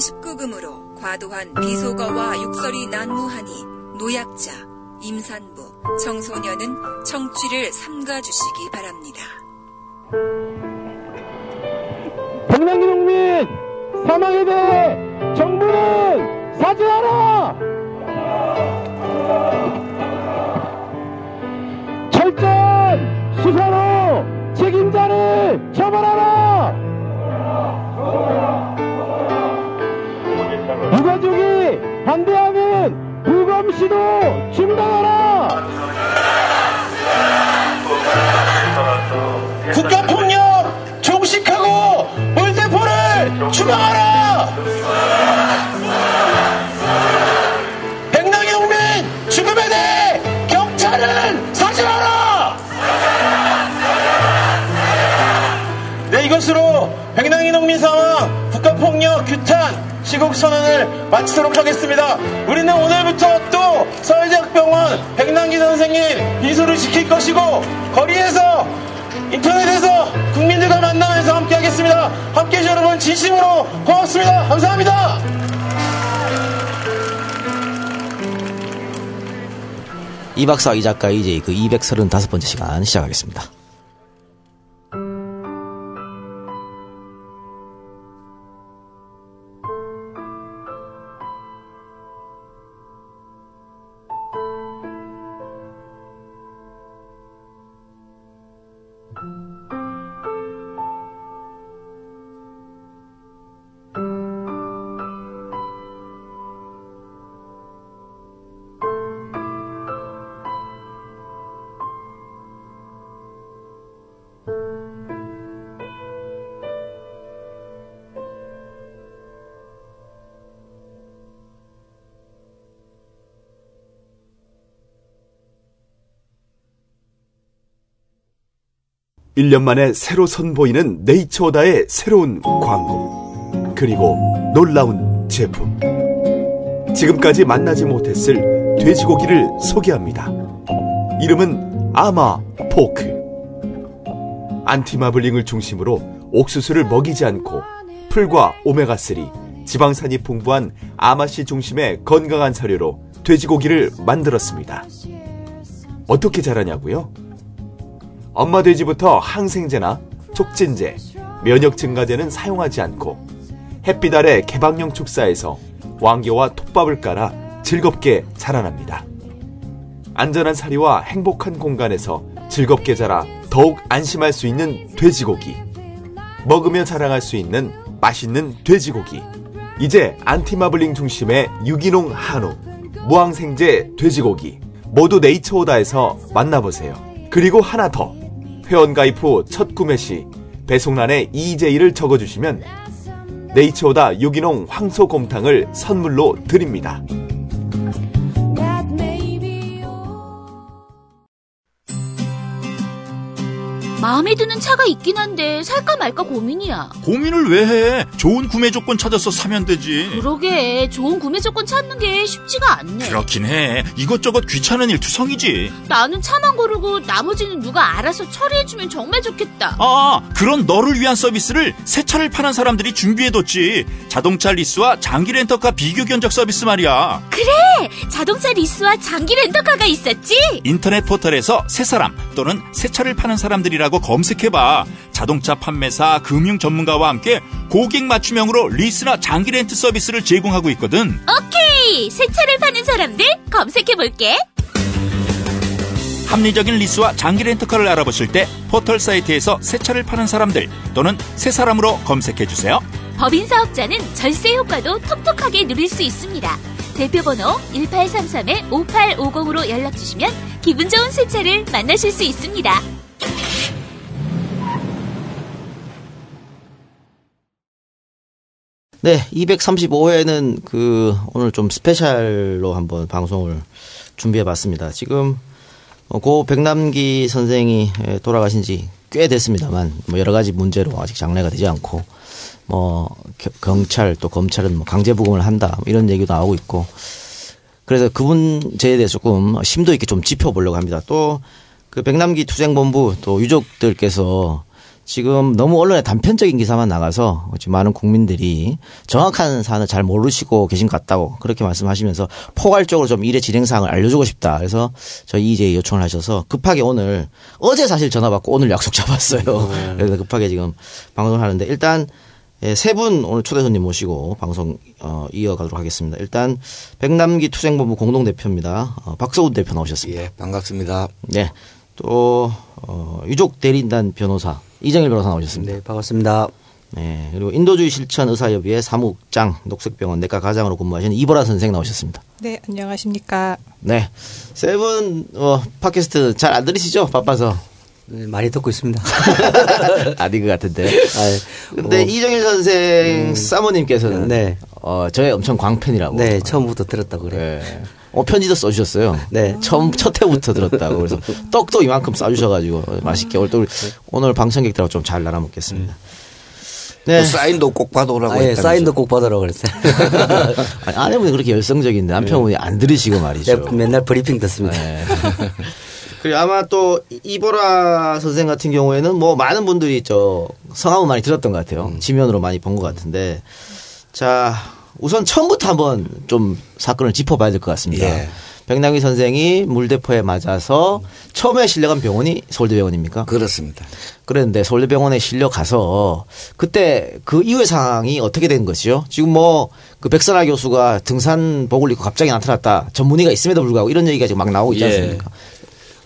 방송은 19금으로 과도한 비속어와 욕설이 난무하니 노약자, 임산부, 청소년은 청취를 삼가주시기 바랍니다. 백남기 농민 사망에 대해 정부는 사죄하라! 추방하라! 백남기 농민 죽음에 대해 경찰은 사죄하라! 네, 이것으로 백남기 농민 상황 국가폭력 규탄 시국 선언을 마치도록 하겠습니다. 우리는 오늘부터 또 서울대학병원 백남기 선생님 비소를 지킬 것이고 거리에서 인터넷에서 국민들과 만나면서 함께 하겠습니다. 함께 해주신 여러분 진심으로 고맙습니다. 감사합니다. 이 박사 이 작가 이제 그 235번째 시간 시작하겠습니다. 일년 만에 새로 선보이는 네이처다의 새로운 광고. 그리고 놀라운 제품. 지금까지 만나지 못했을 돼지고기를 소개합니다. 이름은 아마 포크. 안티마블링을 중심으로 옥수수를 먹이지 않고 풀과 오메가3, 지방산이 풍부한 아마씨 중심의 건강한 사료로 돼지고기를 만들었습니다. 어떻게 자라냐고요? 엄마 돼지부터 항생제나 촉진제, 면역 증가제는 사용하지 않고 햇빛 아래 개방형 축사에서 왕겨와 톱밥을 깔아 즐겁게 자라납니다. 안전한 사료와 행복한 공간에서 즐겁게 자라 더욱 안심할 수 있는 돼지고기. 먹으며 자랑할 수 있는 맛있는 돼지고기. 이제 안티마블링 중심의 유기농 한우, 무항생제 돼지고기 모두 네이처오다에서 만나보세요. 그리고 하나 더. 회원가입 후 첫 구매 시 배송란에 EJ를 적어주시면 네이처오다 유기농 황소곰탕을 선물로 드립니다. 마음에 드는 차가 있긴 한데 살까 말까 고민이야. 고민을 왜 해? 좋은 구매 조건 찾아서 사면 되지. 그러게 좋은 구매 조건 찾는 게 쉽지가 않네. 그렇긴 해. 이것저것 귀찮은 일 투성이지. 나는 차만 고르고 나머지는 누가 알아서 처리해주면 정말 좋겠다. 아, 그런 너를 위한 서비스를 새 차를 파는 사람들이 준비해뒀지. 자동차 리스와 장기 렌터카 비교 견적 서비스 말이야. 그래! 자동차 리스와 장기 렌터카가 있었지? 인터넷 포털에서 새 사람 또는 새 차를 파는 사람들이라고 검색해봐. 자동차 판매사, 금융 전문가와 함께 고객 맞춤형으로 리스나 장기 렌트 서비스를 제공하고 있거든. 오케이! 새 차를 파는 사람들 검색해볼게. 합리적인 리스와 장기 렌터카를 알아보실 때 포털 사이트에서 새 차를 파는 사람들 또는 새 사람으로 검색해주세요. 법인 사업자는 절세 효과도 톡톡하게 누릴 수 있습니다. 대표번호 1833-5850으로 연락주시면 기분 좋은 새 차를 만나실 수 있습니다. 네, 235회는 그 오늘 좀 스페셜로 한번 방송을 준비해 봤습니다. 지금 어, 고 백남기 선생이 예, 돌아가신 지 꽤 됐습니다만 뭐 여러 가지 문제로 아직 장례가 되지 않고 뭐 겨- 경찰 또 검찰은 뭐 강제 부검을 한다 뭐 이런 얘기도 나오고 있고 그래서 그 문제에 대해서 조금 심도 있게 좀 짚어보려고 합니다. 또 그 백남기 투쟁본부 또 유족들께서 지금 너무 언론에 단편적인 기사만 나가서 지금 많은 국민들이 정확한 사안을 잘 모르시고 계신 것 같다고 그렇게 말씀하시면서 포괄적으로 좀 일의 진행 사항을 알려주고 싶다. 그래서 저희 이제 요청을 하셔서 급하게 오늘 어제 사실 전화 받고 오늘 약속 잡았어요. 그래서 급하게 지금 방송을 하는데 일단 예, 세 분 오늘 초대 손님 모시고 방송 어, 이어가도록 하겠습니다. 일단 백남기 투쟁본부 공동 대표입니다. 어, 박서훈 대표 나오셨습니다. 예, 반갑습니다. 네. 또 어, 유족 대리인단 변호사 이정일 변호사 나오셨습니다. 네, 반갑습니다. 네. 그리고 인도주의 실천 의사협의회 사무국장 녹색병원 내과 과장으로 근무하시는 이보라 선생 나오셨습니다. 네, 안녕하십니까. 네. 세븐 어, 팟캐스트 잘 안 들으시죠? 바빠서. 네, 많이 듣고 있습니다. 아닌 것 같은데. 아, 근데 뭐, 이정일 선생 사모님께서는 네. 어, 저의 엄청 광팬이라고. 네, 처음부터 들었다고 그래. 네. 어, 편지도 써주셨어요. 네. 처음, 첫 해부터 들었다고. 그래서 떡도 이만큼 싸주셔가지고 맛있게 오늘, 오늘 방청객들하고 좀 잘 나눠 먹겠습니다. 네. 또 사인도 꼭 받아오라고 아, 예. 사인도 꼭 받으라고 그랬어요. 아니, 아내분이 그렇게 열성적인데 남편분이 안 들으시고 말이죠. 네, 맨날 브리핑 듣습니다. 네. 그리고 아마 또 이보라 선생 같은 경우에는 뭐 많은 분들이 저 성함은 많이 들었던 것 같아요. 음. 지면으로 많이 본 것 같은데 자 우선 처음부터 한번 좀 사건을 짚어봐야 될 것 같습니다. 예. 백남기 선생이 물대포에 맞아서 처음에 실려간 병원이 서울대병원입니까? 그렇습니다. 그랬는데 서울대병원에 실려 가서 그때 그 이후의 상황이 어떻게 된 것이죠? 지금 뭐 그 백선아 교수가 등산복을 입고 갑자기 나타났다 전문의가 있음에도 불구하고 이런 얘기가 지금 막 나오고 있지 예. 않습니까?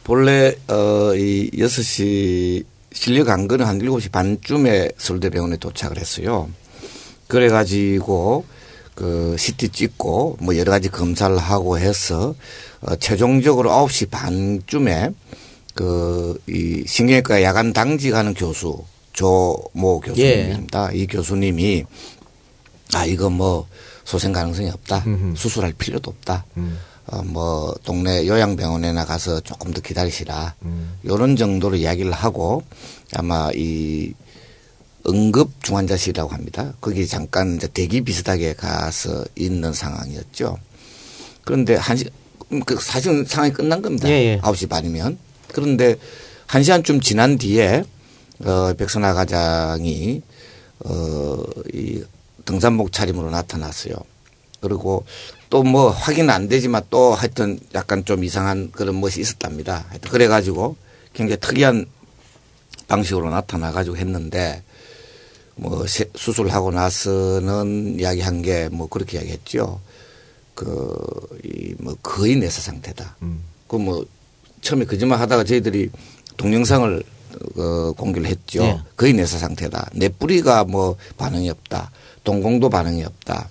본래, 어, 이 6시, 실려간 거는 한 7시 반쯤에 서울대병원에 도착을 했어요. 그래 가지고, 그, CT 찍고, 뭐 여러 가지 검사를 하고 해서, 어, 최종적으로 9시 반쯤에, 그, 이 신경외과 야간 당직하는 교수, 조모 교수님입니다. 이 교수님이, 아, 이거 뭐, 소생 가능성이 없다. 수술할 필요도 없다. 어, 뭐, 동네 요양병원에 나가서 조금 더 기다리시라. 요런 정도로 이야기를 하고 아마 이 응급 중환자실이라고 합니다. 거기 잠깐 이제 대기 비슷하게 가서 있는 상황이었죠. 그런데 한 시, 음, 그 사실은 상황이 끝난 겁니다. 예, 예. 9시 반이면. 그런데 한 시간쯤 지난 뒤에 어, 백선아 과장이 어, 이 등산복 차림으로 나타났어요. 그리고 또 뭐 확인 안 되지만 또 하여튼 약간 좀 이상한 그런 것이 있었답니다. 하여튼 그래가지고 굉장히 특이한 방식으로 나타나 가지고 했는데 뭐 세- 수술하고 나서는 이야기한 게 뭐 그렇게 이야기했죠. 그 이 뭐 거의 내사 상태다. 그뭐 처음에 거짓말 하다가 저희들이 동영상을 어, 공개를 했죠. 네. 거의 내사 상태다. 내 뿌리가 뭐 반응이 없다. 동공도 반응이 없다.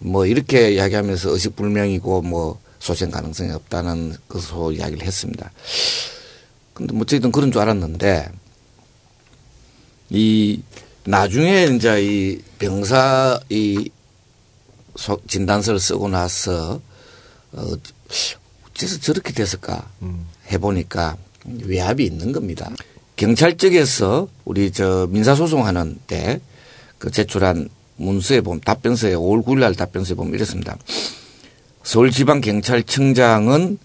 뭐 이렇게 이야기하면서 의식불명이고 뭐 소생 가능성이 없다는 것으로 이야기를 했습니다. 근데 뭐 어쨌든 그런 줄 알았는데 이 나중에 이제 이 병사 이 소- 진단서를 쓰고 나서 어 어째서 저렇게 됐을까 해보니까 외압이 있는 겁니다. 경찰 측에서 우리 저 민사소송하는 때 그 제출한 문서에 보면 답변서에 5월 9일 날 답변서에 보면 이렇습니다. 서울지방경찰청장은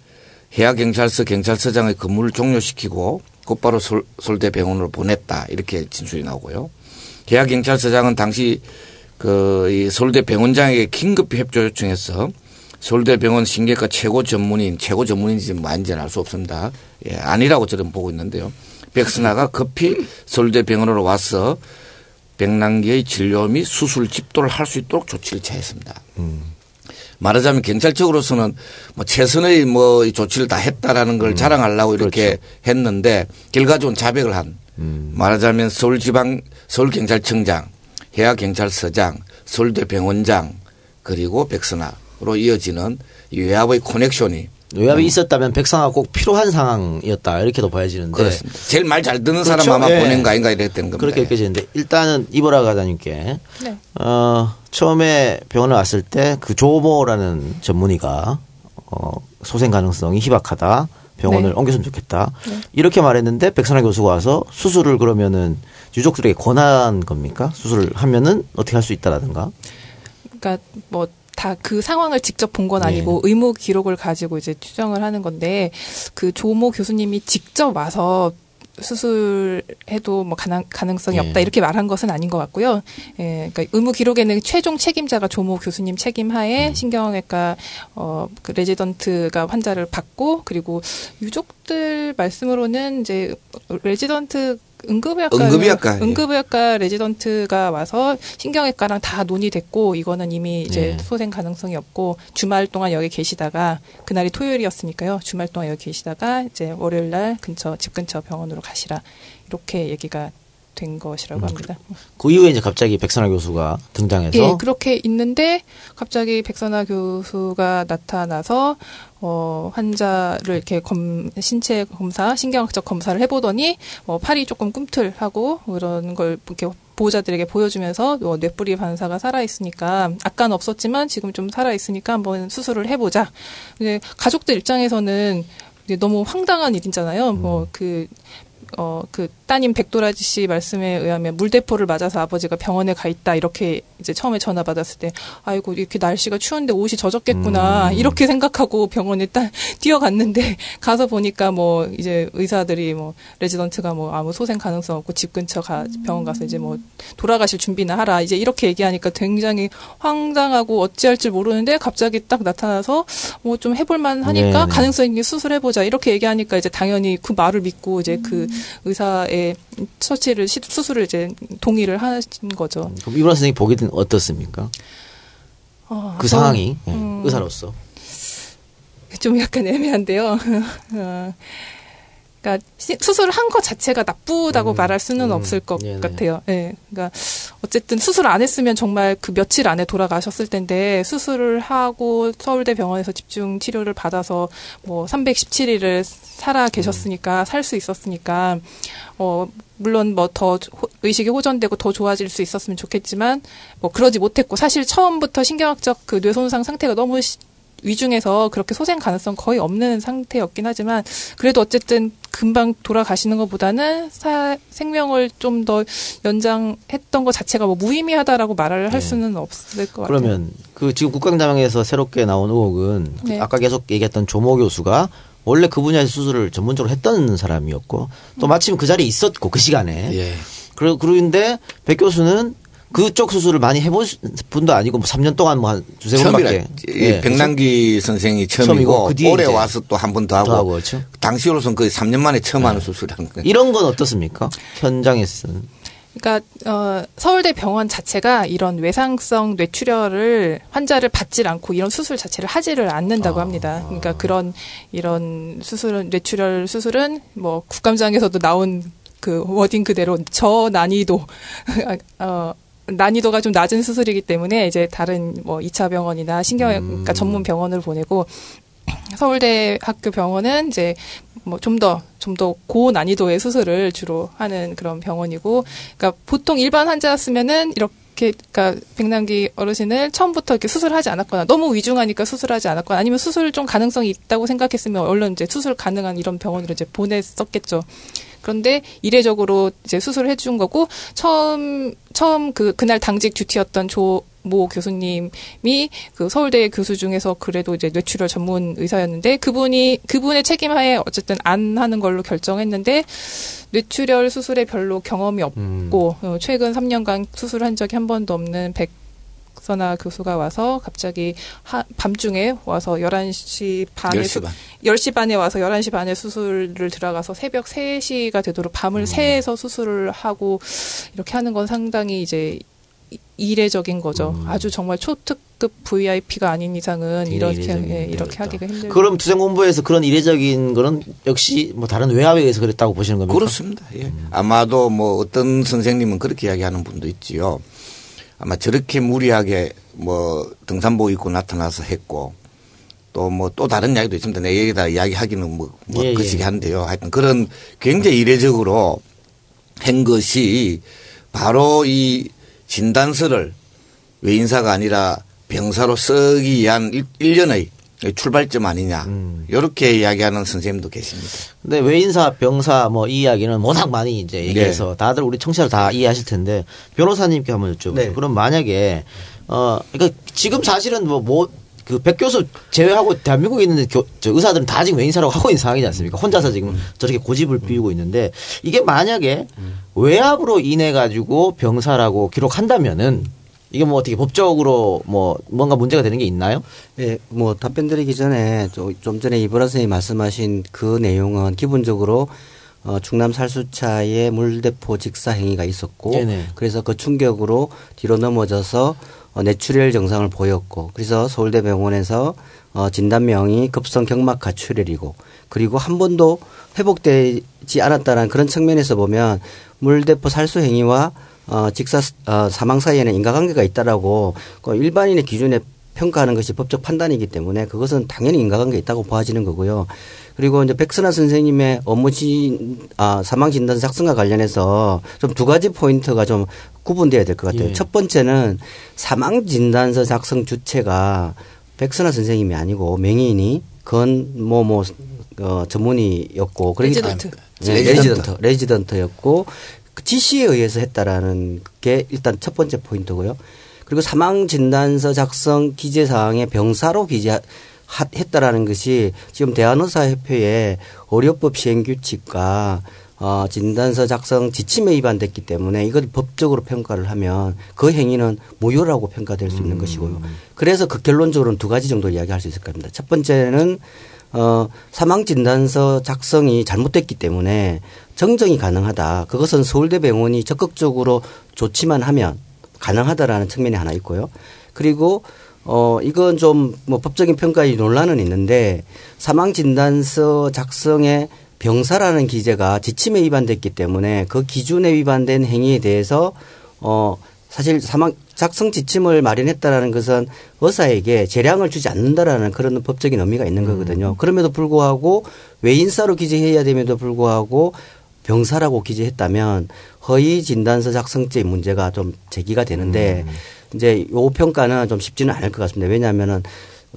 해양경찰서 경찰서장의 근무를 종료시키고 곧바로 서울, 서울대병원으로 보냈다 이렇게 진술이 나오고요. 해양경찰서장은 당시 그 이 서울대 병원장에게 긴급히 협조 요청해서 서울대 병원 신경과 최고 전문인 최고 전문인지 뭐 아닌지는 알수 없습니다. 예, 아니라고 저는 보고 있는데요. 백선아가 급히 서울대 병원으로 와서 백남기의 진료 및 수술 집도를 할 수 있도록 조치를 취했습니다. 말하자면 경찰적으로서는 뭐 최선의 뭐이 조치를 다 했다라는 걸 자랑하려고 이렇게 했는데 결과적으로 자백을 한 말하자면 서울지방 서울경찰청장, 해양경찰서장, 서울대병원장 그리고 백선아로 이어지는 이 외압의 커넥션이 외압이 있었다면 백상아 꼭 필요한 상황이었다 이렇게도 보여지는데 그렇습니다. 제일 말 잘 듣는 그렇죠. 사람 아마 예. 보낸 거 아닌가 이랬던 겁니다. 그렇게 느껴지는데 일단은 이보라 과장님께 네. 어, 처음에 병원에 왔을 때 그 조모라는 전문의가 어, 소생 가능성이 희박하다. 병원을 네. 옮겼으면 좋겠다. 이렇게 말했는데 백선아 교수가 와서 수술을 그러면은 유족들에게 권한 겁니까? 수술을 하면은 어떻게 할 수 있다라든가. 그러니까 뭐 다 그 상황을 직접 본 건 아니고 의무 기록을 가지고 이제 추정을 하는 건데 그 조모 교수님이 직접 와서 수술해도 뭐 가능, 가능성이 예. 없다 이렇게 말한 것은 아닌 것 같고요. 예, 그러니까 의무 기록에는 최종 책임자가 조모 교수님 책임하에 신경외과 어, 그 레지던트가 환자를 받고 그리고 유족들 말씀으로는 이제 레지던트 응급의학과 응급의학과, 예. 응급의학과 레지던트가 와서 신경외과랑 다 논의됐고 이거는 이미 이제 예. 소생 가능성이 없고 주말 동안 여기 계시다가 그날이 토요일이었으니까요. 주말 동안 여기 계시다가 이제 월요일 날 근처 집 근처 병원으로 가시라 이렇게 얘기가 된 것이라고 합니다. 그 이후에 이제 갑자기 백선하 교수가 등장해서 예, 그렇게 있는데 갑자기 백선아 교수가 나타나서 어 환자를 이렇게 검 신체 검사, 신경학적 검사를 해보더니 뭐 팔이 조금 꿈틀하고 그런 걸 이렇게 보호자들에게 보여주면서 뭐 뇌뿌리 반사가 살아 있으니까 아까는 없었지만 지금 좀 살아 있으니까 한번 수술을 해보자. 근데 가족들 입장에서는 너무 황당한 일이잖아요. 뭐그 어, 그 따님 백도라지 씨 말씀에 의하면 물대포를 맞아서 아버지가 병원에 가 있다 이렇게 이제 처음에 전화 받았을 때 아이고 이렇게 날씨가 추운데 옷이 젖었겠구나 이렇게 생각하고 병원에 딱 뛰어갔는데 가서 보니까 뭐 이제 의사들이 뭐 레지던트가 뭐 아무 소생 가능성 없고 집 근처 가 병원 가서 이제 뭐 돌아가실 준비나 하라 이제 이렇게 얘기하니까 굉장히 황당하고 어찌할 줄 모르는데 갑자기 딱 나타나서 뭐 좀 해볼만 하니까 네 네. 가능성 있게 수술해보자 이렇게 얘기하니까 이제 당연히 그 말을 믿고 이제 그 의사의 처치를 시- 수술을 이제 동의를 하신 거죠. 그럼 이br환 선생님 보기엔 어떻습니까? 어, 그 저는, 상황이 예, 음, 의사로서 좀 약간 애매한데요. 어, 그러니까 시- 수술을 한 것 자체가 나쁘다고 말할 수는 없을 것 네네. 같아요. 예. 그러니까 어쨌든 수술 안 했으면 정말 그 며칠 안에 돌아가셨을 텐데 수술을 하고 서울대 병원에서 집중 치료를 받아서 뭐 317일을 살아 계셨으니까 살수 있었으니까 어 물론 뭐 더 의식이 호전되고 더 좋아질 수 있었으면 좋겠지만 뭐 그러지 못했고 사실 처음부터 신경학적 그 뇌손상 상태가 너무 시- 위중해서 그렇게 소생 가능성 거의 없는 상태였긴 하지만 그래도 어쨌든 금방 돌아가시는 것보다는 사, 생명을 좀 더 연장했던 것 자체가 뭐 무의미하다라고 말을 할 네. 수는 없을 것 같아요. 그러면 그 지금 국강장에서 새롭게 나온 의혹은 그 네. 아까 계속 얘기했던 조모 교수가 원래 그 분야에서 수술을 전문적으로 했던 사람이었고 또 마침 그 자리에 있었고 그 시간에 예. 그러, 그런데 백 교수는 그쪽 수술을 많이 해본 분도 아니고 뭐 3년 동안 뭐 한 두세 번밖에 예, 백남기 선생이 처음이고 처음이고 그 뒤에 올해 와서 또 한 번 더 하고, 더 하고 그렇죠. 당시로서는 거의 3년 만에 처음 하는 수술이라는 거예요. 이런 건 어떻습니까? 현장에서는 그러니까 어, 서울대 병원 자체가 이런 외상성 뇌출혈을 환자를 받질 않고 이런 수술 자체를 하지를 않는다고 합니다. 그러니까 그런 이런 수술은 뇌출혈 수술은 뭐 국감장에서도 나온 그 워딩 그대로 저난이도 어 난이도가 좀 낮은 수술이기 때문에 이제 다른 뭐 2차 병원이나 신경외과 전문 병원을 보내고 서울대 학교 병원은 이제 뭐 좀 더 좀 더 고난이도의 수술을 주로 하는 그런 병원이고 그러니까 보통 일반 환자였으면은 이렇게 그러니까 백남기 어르신을 처음부터 이렇게 수술하지 않았거나 너무 위중하니까 수술하지 않았거나 아니면 수술 좀 가능성이 있다고 생각했으면 얼른 이제 수술 가능한 이런 병원으로 이제 보냈었겠죠. 그런데 이례적으로 이제 수술을 해준 거고 처음 처음 그 그날 당직 듀티였던 조모 교수님이 그 서울대 교수 중에서 그래도 이제 뇌출혈 전문 의사였는데 그분이 그분의 책임하에 어쨌든 안 하는 걸로 결정했는데 뇌출혈 수술에 별로 경험이 없고 어, 최근 3년간 수술한 적이 한 번도 없는 백 선아 교수가 와서 갑자기 하, 밤중에 와서 11시 반에 10시 반. 10시 반에 와서 11시 반에 수술을 들어가서 새벽 3시가 되도록 밤을 새서 수술을 하고 이렇게 하는 건 상당히 이제 이- 이례적인 거죠. 아주 정말 초특급 VIP가 아닌 이상은 이렇게 예, 이렇게. 하기가 힘들죠. 그럼 투생공부에서 그런 이례적인 거는 역시 뭐 다른 외화외에서 그랬다고 보시는 겁니까? 그렇습니다. 예. 아마도 뭐 어떤 선생님은 그렇게 이야기하는 분도 있지요. 아마 저렇게 무리하게 뭐 등산복 입고 나타나서 했고 또 뭐 또 다른 이야기도 있습니다. 내 얘기다 이야기하기는 뭐, 뭐 예, 그시기 예. 한데요. 하여튼 그런 굉장히 이례적으로 한 것이 바로 이 진단서를 외인사가 아니라 병사로 쓰기 위한 일- 일련의 출발점 아니냐. 음. 이렇게 이야기하는 선생님도 계십니다. 근데 외인사, 병사 뭐 이 이야기는 워낙 많이 이제 얘기해서 다들 우리 청취자 다 이해하실 텐데 변호사님께 한번 여쭤볼게요. 네. 그럼 만약에 어 그러니까 지금 사실은 뭐, 뭐 그백 교수 제외하고 대한민국에 있는 교, 저 의사들은 다 지금 외인사라고 하고 있는 상황이지 않습니까? 혼자서 지금 저렇게 고집을 피우고 있는데 이게 만약에 외압으로 인해 가지고 병사라고 기록한다면은 이게 뭐 어떻게 법적으로 뭐 뭔가 문제가 되는 게 있나요? 예, 뭐 답변 드리기 전에 좀, 좀 전에 이보라 선생님이 말씀하신 그 내용은 기본적으로 어, 충남 살수차에 물대포 직사 행위가 있었고 네네. 그래서 그 충격으로 뒤로 넘어져서 어, 뇌출혈 증상을 보였고 그래서 서울대병원에서 어, 진단명이 급성 경막 가출혈이고 그리고 한 번도 회복되지 않았다는 그런 측면에서 보면 물대포 살수 행위와 어, 직사 어, 사망 사이에는 인과관계가 있다라고 그 일반인의 기준에 평가하는 것이 법적 판단이기 때문에 그것은 당연히 인과관계 있다고 보아지는 거고요. 그리고 이제 백선아 선생님의 업무 진, 아, 사망 진단 작성과 관련해서 좀 두 가지 포인트가 좀 구분돼야 될 것 같아요. 예. 첫 번째는 사망 진단서 작성 주체가 백선하 선생님이 아니고 명의인이 건 뭐뭐 어, 전문의였고 그러기 레지던트. 네, 레지던트 레지던트였고 그 지시에 의해서 했다라는 게 일단 첫 번째 포인트고요. 그리고 사망 진단서 작성 기재 사항에 병사로 기재 했다라는 것이 지금 대한의사협회의 의료법 시행 규칙과 어, 진단서 작성 지침에 위반됐기 때문에 이걸 법적으로 평가를 하면 그 행위는 무효라고 평가될 수 있는 것이고요. 그래서 극결론적으로는 두 가지 정도 이야기할 수 있을 겁니다. 첫 번째는 어, 사망 진단서 작성이 잘못됐기 때문에 정정이 가능하다. 그것은 서울대 병원이 적극적으로 조치만 하면 가능하다라는 측면이 하나 있고요. 그리고 어 이건 좀 뭐 법적인 평가의 논란은 있는데 사망 진단서 작성에 병사라는 기재가 지침에 위반됐기 때문에 그 기준에 위반된 행위에 대해서 어 사실 사망 작성 지침을 마련했다라는 것은 의사에게 재량을 주지 않는다라는 그런 법적인 의미가 있는 거거든요. 그럼에도 불구하고 외인사로 기재해야 됨에도 불구하고 병사라고 기재했다면 허위 진단서 작성죄의 문제가 좀 제기가 되는데 이제 요 평가는 좀 쉽지는 않을 것 같습니다. 왜냐하면은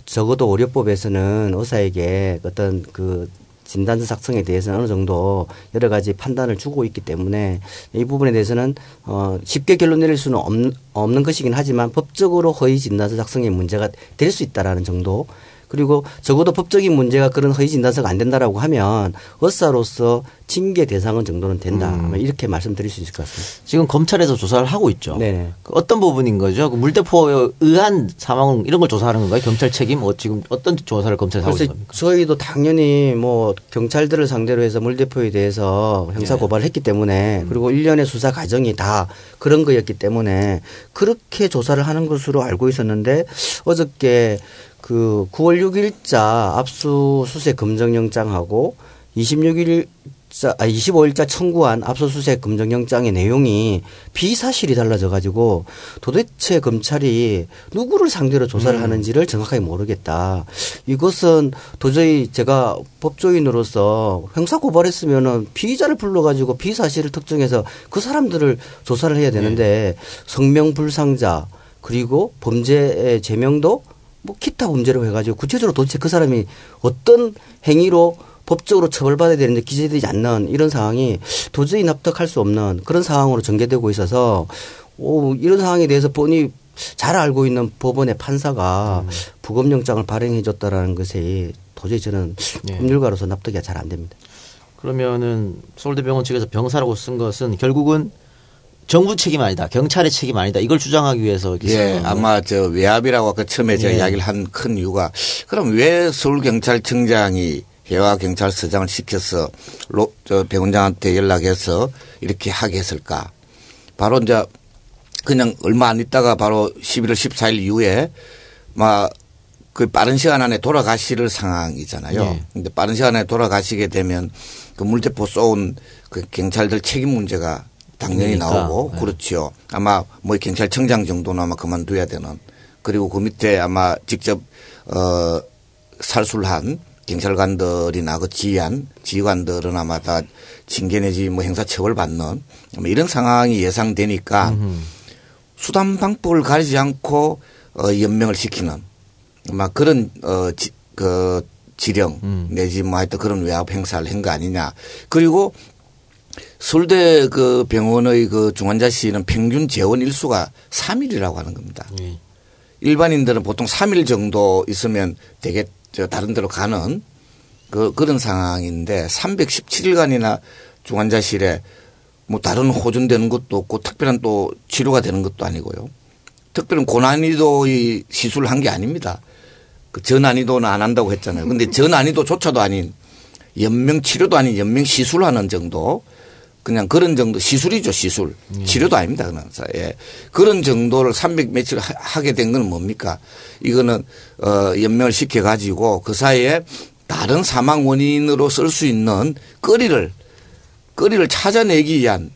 적어도 의료법에서는 의사에게 어떤 그 진단서 작성에 대해서는 어느 정도 여러 가지 판단을 주고 있기 때문에 이 부분에 대해서는 어 쉽게 결론 내릴 수는 없는, 없는 것이긴 하지만 법적으로 허위 진단서 작성에 문제가 될 수 있다라는 정도 그리고 적어도 법적인 문제가 그런 허위 진단서가 안 된다라고 하면 의사로서 징계 대상은 정도는 된다. 아마 이렇게 말씀드릴 수 있을 것 같습니다. 지금 검찰에서 조사를 하고 있죠. 네. 그 어떤 부분인 거죠? 그 물대포에 의한 사망 이런 걸 조사하는 건가요? 경찰 책임? 어, 지금 어떤 조사를 검찰에서 하고 있습니까? 저희도 당연히 뭐 경찰들을 상대로 해서 물대포에 대해서 형사 네. 고발을 했기 때문에 음. 그리고 일련의 수사 과정이 다 그런 거였기 때문에 그렇게 조사를 하는 것으로 알고 있었는데 어저께 그 9월 6일자 압수수색 검정영장하고 26일 자, 아, 25일자 청구한 압수수색 검정영장의 내용이 비사실이 달라져 가지고 도대체 검찰이 누구를 상대로 조사를 음. 하는지를 정확하게 모르겠다. 이것은 도저히 제가 법조인으로서 형사 고발했으면은 피의자를 불러 가지고 비사실을 특정해서 그 사람들을 조사를 해야 되는데 성명불상자 그리고 범죄의 제명도 뭐 기타 범죄로 해가지고 구체적으로 도대체 그 사람이 어떤 행위로 법적으로 처벌받아야 되는데 기재되지 않는 이런 상황이 도저히 납득할 수 없는 그런 상황으로 전개되고 있어서 오, 이런 상황에 대해서 뻔히 잘 알고 있는 법원의 판사가 부검영장을 발행해 줬다라는 것이 도저히 저는 네. 법률가로서 납득이 잘 안 됩니다. 그러면은 서울대병원 측에서 병사라고 쓴 것은 결국은 정부 책임 아니다, 경찰의 책임 아니다 이걸 주장하기 위해서 예? 아마 저 외압이라고 아까 처음에 제가 예. 이야기를 한 큰 이유가 그럼 왜 서울경찰청장이 해와 경찰서장을 시켜서 로, 저 배원장한테 연락해서 이렇게 하게 했을까? 바로 이제 그냥 얼마 안 있다가 바로 11월 14일 이후에 막 그 빠른 시간 안에 돌아가실 상황이잖아요. 네. 근데 빠른 시간 안에 돌아가시게 되면 그 물대포 쏜그 경찰들 책임 문제가 당연히 그러니까, 나오고 네. 그렇죠. 아마 뭐 경찰청장 정도는 아마 그만둬야 되는 그리고 그 밑에 아마 직접 어 살술한 경찰관들이나 그 지휘한 지휘관들은 아마 다 징계 내지 뭐 형사 처벌 받는 뭐 이런 상황이 예상되니까 수단 방법을 가리지 않고 어 연명을 시키는 아마 그런 어그 지령 내지 뭐 하여튼 그런 외압 행사를 한 거 아니냐. 그리고 서울대 그 병원의 그 중환자실은 평균 재원 일수가 3일이라고 하는 겁니다. 예. 일반인들은 보통 3일 정도 있으면 되게 저 다른 데로 가는 그 그런 상황인데 317일간이나 중환자실에 뭐 다른 호전되는 것도 없고 특별한 또 치료가 되는 것도 아니고요. 특별한 고난이도의 시술을 한 게 아닙니다. 그 저난이도는 안 한다고 했잖아요. 근데 저난이도조차도 아닌 연명 치료도 아닌 연명 시술하는 정도 그냥 그런 정도 시술이죠 시술. 치료도 아닙니다 그는 예. 그런 정도를 300 며칠 하- 하게 된 건 뭡니까? 이거는 어 연명을 시켜 가지고 그 사이에 다른 사망 원인으로 쓸 수 있는 거리를 거리를 찾아내기 위한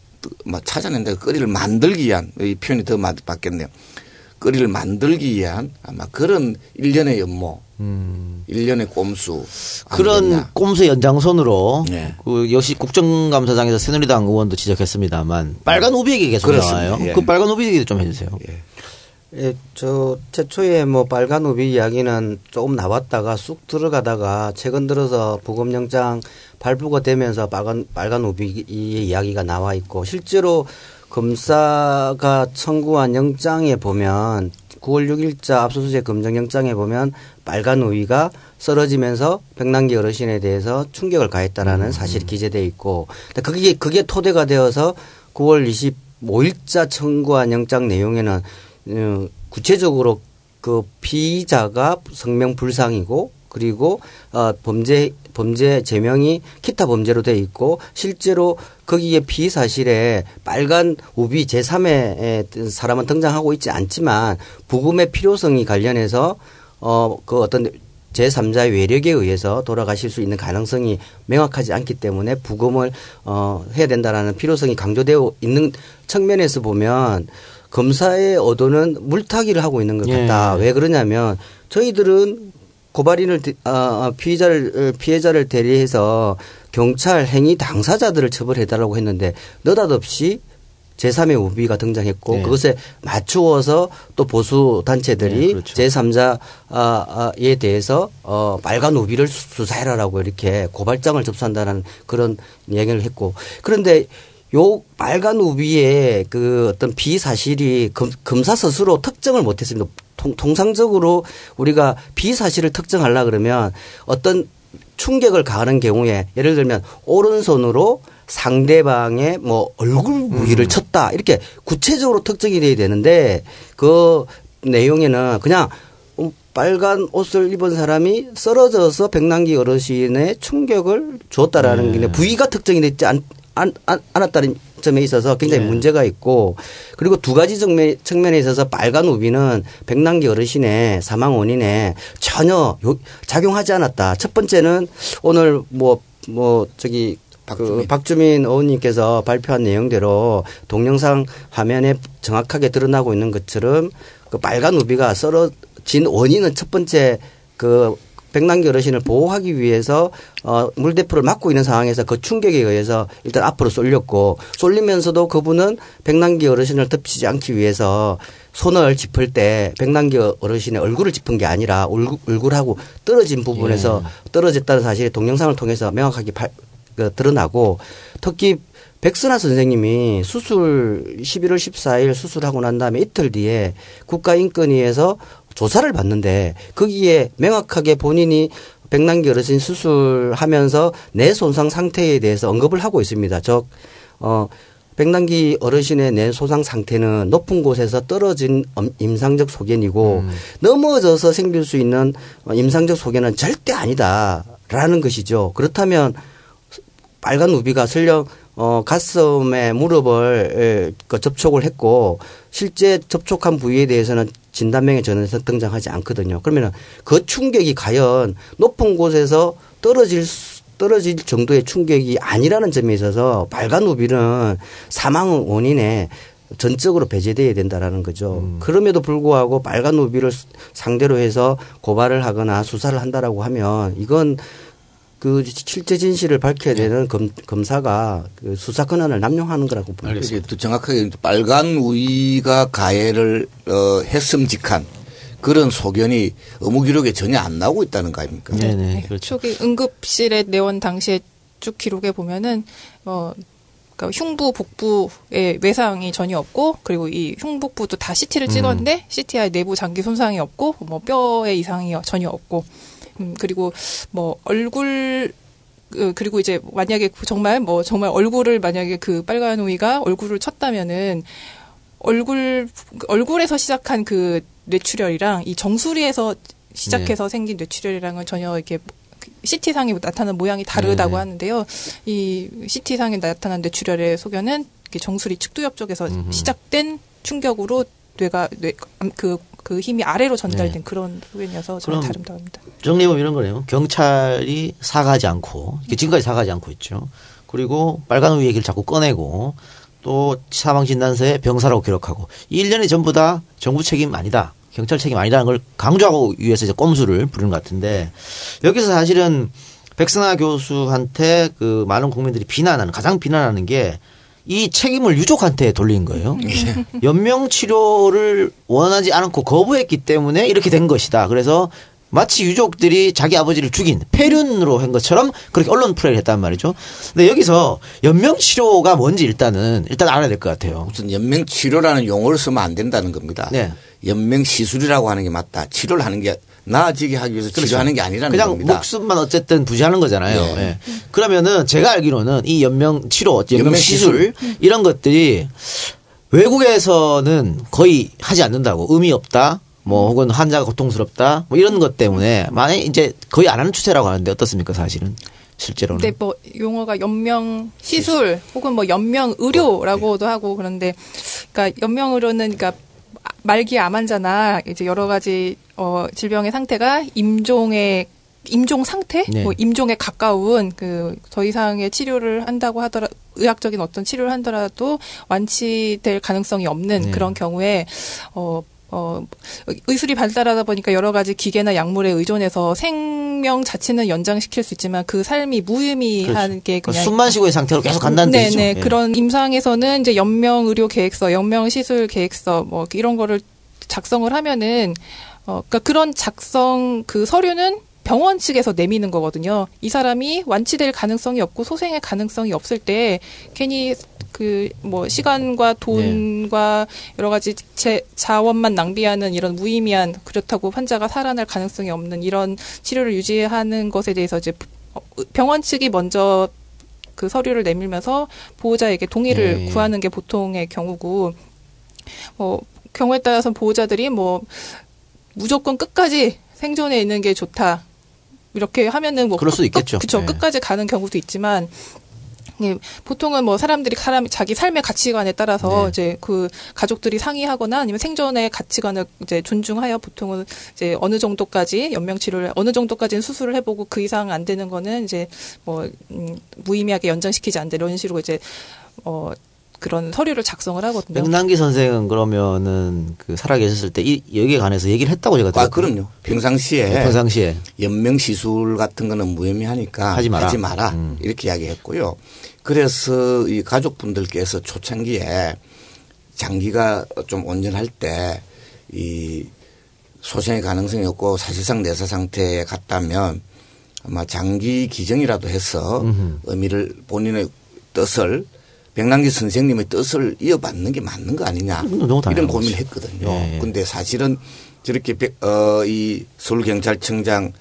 뭐 찾아낸다 거리를 만들기 위한 이 표현이 더 맞- 맞겠네요 거리를 만들기 위한 아마 그런 일련의 연모 일련의 꼼수 그런 아니겠냐. 꼼수 연장선으로 네. 그 역시 국정감사장에서 새누리당 의원도 지적했습니다만 빨간 우비에게 계속 그렇습니다. 나와요. 예. 그 빨간 우비 얘기 좀 해주세요. 예, 저 최초에 뭐 빨간 우비 이야기는 조금 나왔다가 쑥 들어가다가 최근 들어서 부검영장 발부가 되면서 빨간 빨간 우비 이 이야기가 나와 있고 실제로 검사가 청구한 영장에 보면 9월 6일자 압수수색 검정 영장에 보면 빨간 우위가 쓰러지면서 백남기 어르신에 대해서 충격을 가했다라는 사실이 기재돼 있고 그게 그게 토대가 되어서 9월 25일자 청구한 영장 내용에는 어, 구체적으로 그 피의자가 성명 불상이고 그리고 어 범죄 범죄 제명이 기타 범죄로 돼 있고 실제로 거기에 피의 사실에 빨간 우비 제3의 사람은 등장하고 있지 않지만 부검의 필요성이 관련해서 어 그 어떤 제3자의 외력에 의해서 돌아가실 수 있는 가능성이 명확하지 않기 때문에 부검을 어 해야 된다라는 필요성이 강조되어 있는 측면에서 보면 검사의 어도는 물타기를 하고 있는 것 같다. 예. 왜 그러냐면 저희들은 고발인을 대- 아, 아, 피의자를 피해자를 대리해서 경찰 행위 당사자들을 처벌해달라고 했는데 느닷없이 제3의 우비가 등장했고 네. 그것에 맞추어서 또 보수 단체들이 네, 그렇죠. 제3자에 대해서 어 빨간 우비를 수- 수사해라라고 이렇게 고발장을 접수한다는 그런 얘기를 했고 그런데 요 빨간 우비의 그 어떤 비사실이 검, 검사 스스로 특정을 못했습니다. 통, 통상적으로 우리가 비사실을 특정하려 그러면 어떤 충격을 가하는 경우에 예를 들면 오른손으로 상대방의 뭐 얼굴 부위를 쳤다. 이렇게 구체적으로 특정이 돼야 되는데 그 내용에는 그냥 음, 빨간 옷을 입은 사람이 쓰러져서 백남기 어르신의 충격을 줬다라는 게 부위가 특정이 않, 않, 않, 않았다는 점에 있어서 굉장히 문제가 있고 그리고 두 가지 측면, 측면에 있어서 빨간 우비는 백남기 어르신의 사망 원인에 전혀 요- 작용하지 않았다. 첫 번째는 오늘 뭐, 뭐, 저기 박주민. 그 박주민 의원님께서 발표한 내용대로 동영상 화면에 정확하게 드러나고 있는 것처럼 그 빨간 우비가 썰어진 원인은 첫 번째 그 백남기 어르신을 보호하기 위해서 어 물대포를 맞고 있는 상황에서 그 충격에 의해서 일단 앞으로 쏠렸고 쏠리면서도 그분은 백남기 어르신을 덮치지 않기 위해서 손을 짚을 때 백남기 어르신의 얼굴을 짚은 게 아니라 얼굴, 얼굴하고 떨어진 부분에서 떨어졌다는 사실이 동영상을 통해서 명확하게 발, 그 드러나고 특히 백선아 선생님이 수술 11월 14일 수술하고 난 다음에 이틀 뒤에 국가인권위에서 조사를 받는데 거기에 명확하게 본인이 백남기 어르신 수술하면서 뇌 손상 상태에 대해서 언급을 하고 있습니다. 즉, 어, 백남기 어르신의 뇌 손상 상태는 높은 곳에서 떨어진 엄- 임상적 소견이고 넘어져서 생길 수 있는 어, 임상적 소견은 절대 아니다라는 것이죠. 그렇다면 빨간 우비가 설령 어 가슴에 무릎을 에, 그 접촉을 했고 실제 접촉한 부위에 대해서는 진단명에 전에서 등장하지 않거든요. 그러면은 그 충격이 과연 높은 곳에서 떨어질 수- 떨어질 정도의 충격이 아니라는 점에 있어서 빨간 우비는 사망 원인에 전적으로 배제돼야 된다라는 거죠. 그럼에도 불구하고 빨간 우비를 상대로 해서 고발을 하거나 수사를 한다라고 하면 이건 그 실제 진실을 밝혀야 되는 검, 검사가 그 수사 권한을 남용하는 거라고 봅니다. 알겠습니다. 또 정확하게 빨간 우위가 가해를 어, 했음직한 그런 소견이 의무 기록에 전혀 안 나오고 있다는 거 아닙니까? 네네 그렇죠. 초기 응급실에 내원 당시에 쭉 기록에 보면은 어 그러니까 흉부, 복부에 외상이 전혀 없고 그리고 이 흉복부도 다 CT를 찍었는데 CTI 내부 장기 손상이 없고 뭐 뼈에 이상이 전혀 없고 음 그리고 뭐 얼굴 그, 그리고 이제 만약에 정말 뭐 정말 얼굴을 만약에 그 빨간 오이가 얼굴을 쳤다면은 얼굴 얼굴에서 시작한 그 뇌출혈이랑 이 정수리에서 시작해서 생긴 뇌출혈이랑은 전혀 이렇게 CT 상에 나타나는 모양이 다르다고 네. 하는데요. 이 CT 상에 나타난 뇌출혈의 소견은 정수리 측두엽 쪽에서 시작된 충격으로 뇌가 뇌 그 그 힘이 아래로 전달된 네. 그런 소견이어서 저는 그럼 다름다고 합니다. 정리해보면 이런 거네요. 경찰이 사과하지 않고, 지금까지 사과하지 않고 있죠. 그리고 빨간 우유 얘기를 자꾸 꺼내고, 또 사망진단서에 병사라고 기록하고, 이 일련이 전부 다 정부 책임 아니다. 경찰 책임 아니라는 걸 강조하고 위해서 이제 꼼수를 부르는 것 같은데, 여기서 사실은 백승하 교수한테 그 많은 국민들이 비난하는, 가장 비난하는 게, 이 책임을 유족한테 돌린 거예요. 연명 치료를 원하지 않고 거부했기 때문에 이렇게 된 것이다. 그래서 마치 유족들이 자기 아버지를 죽인 폐륜으로 한 것처럼 그렇게 언론 플레이를 했단 말이죠. 근데 여기서 연명 치료가 뭔지 일단은 일단 알아야 될 것 같아요. 무슨 연명 치료라는 용어를 쓰면 안 된다는 겁니다. 네. 연명 시술이라고 하는 게 맞다. 치료를 하는 게 나아지게 하기 위해서 치료하는 게 아니라는 그냥 겁니다. 목숨만 어쨌든 부지하는 거잖아요. 네. 예. 그러면은 제가 알기로는 이 연명 치료, 연명, 연명 시술, 시술. 이런 것들이 외국에서는 거의 하지 않는다고 의미 없다. 뭐 혹은 환자가 고통스럽다. 뭐 이런 것 때문에 만약 이제 거의 안 하는 추세라고 하는데 어떻습니까 사실은 실제로는. 근데 뭐 용어가 연명 시술 혹은 뭐 연명 의료라고도 하고 그런데 그러니까 연명 의료는 그러니까 말기 암 환자나 이제 여러 가지 어 질병의 상태가 임종의 임종 상태, 네. 뭐 임종에 가까운 그 더 이상의 치료를 한다고 하더라 의학적인 어떤 치료를 한더라도 완치될 가능성이 없는 네. 그런 경우에 어. 어, 의술이 발달하다 보니까 여러 가지 기계나 약물에 의존해서 생명 자체는 연장시킬 수 있지만 그 삶이 무의미한 게 그러니까 그냥 숨만 쉬고의 상태로 계속 간다는 네네 뜻이죠. 예. 그런 임상에서는 이제 연명 의료 계획서, 연명 시술 계획서 뭐 이런 거를 작성을 하면은 어 그러니까 그런 작성 그 서류는 병원 측에서 내미는 거거든요. 이 사람이 완치될 가능성이 없고 소생의 가능성이 없을 때 괜히 그 뭐 시간과 돈과 여러 가지 제 자원만 낭비하는 이런 무의미한 그렇다고 환자가 살아날 가능성이 없는 이런 치료를 유지하는 것에 대해서 이제 어, 병원 측이 먼저 그 서류를 내밀면서 보호자에게 동의를 예, 예. 구하는 게 보통의 경우고 뭐 경우에 따라서 보호자들이 뭐 무조건 끝까지 생존해 있는 게 좋다. 이렇게 하면은 뭐 그럴 수도 있겠죠. 그쵸 예. 끝까지 가는 경우도 있지만 예, 보통은 뭐 사람들이 사람 자기 삶의 가치관에 따라서 네. 이제 그 가족들이 상의하거나 아니면 생존의 가치관을 이제 존중하여 보통은 이제 어느 정도까지 연명 치료를 어느 정도까지는 수술을 해보고 그 이상 안 되는 거는 이제 뭐 음, 무의미하게 연장시키지 않는 이런 식으로 이제 어 그런 서류를 작성을 하거든요. 백남기 선생은 그러면은 그 살아계셨을 때 이 여기에 관해서 얘기를 했다고 제가 아, 들었거든요. 그럼요. 평상시에 평상시에 연명 시술 같은 거는 무의미하니까 하지 마라. 음. 음. 이렇게 이야기했고요. 그래서 이 가족분들께서 초창기에 장기가 좀 온전할 때 이 소생의 가능성이 없고 사실상 내사 상태에 갔다면 아마 장기 기증이라도 해서 음흠. 의미를 본인의 뜻을 백남기 선생님의 뜻을 이어받는 게 맞는 거 아니냐 너무 이런 고민을. 했거든요. 예, 예. 근데 사실은 저렇게 백- 어, 이 서울경찰청장,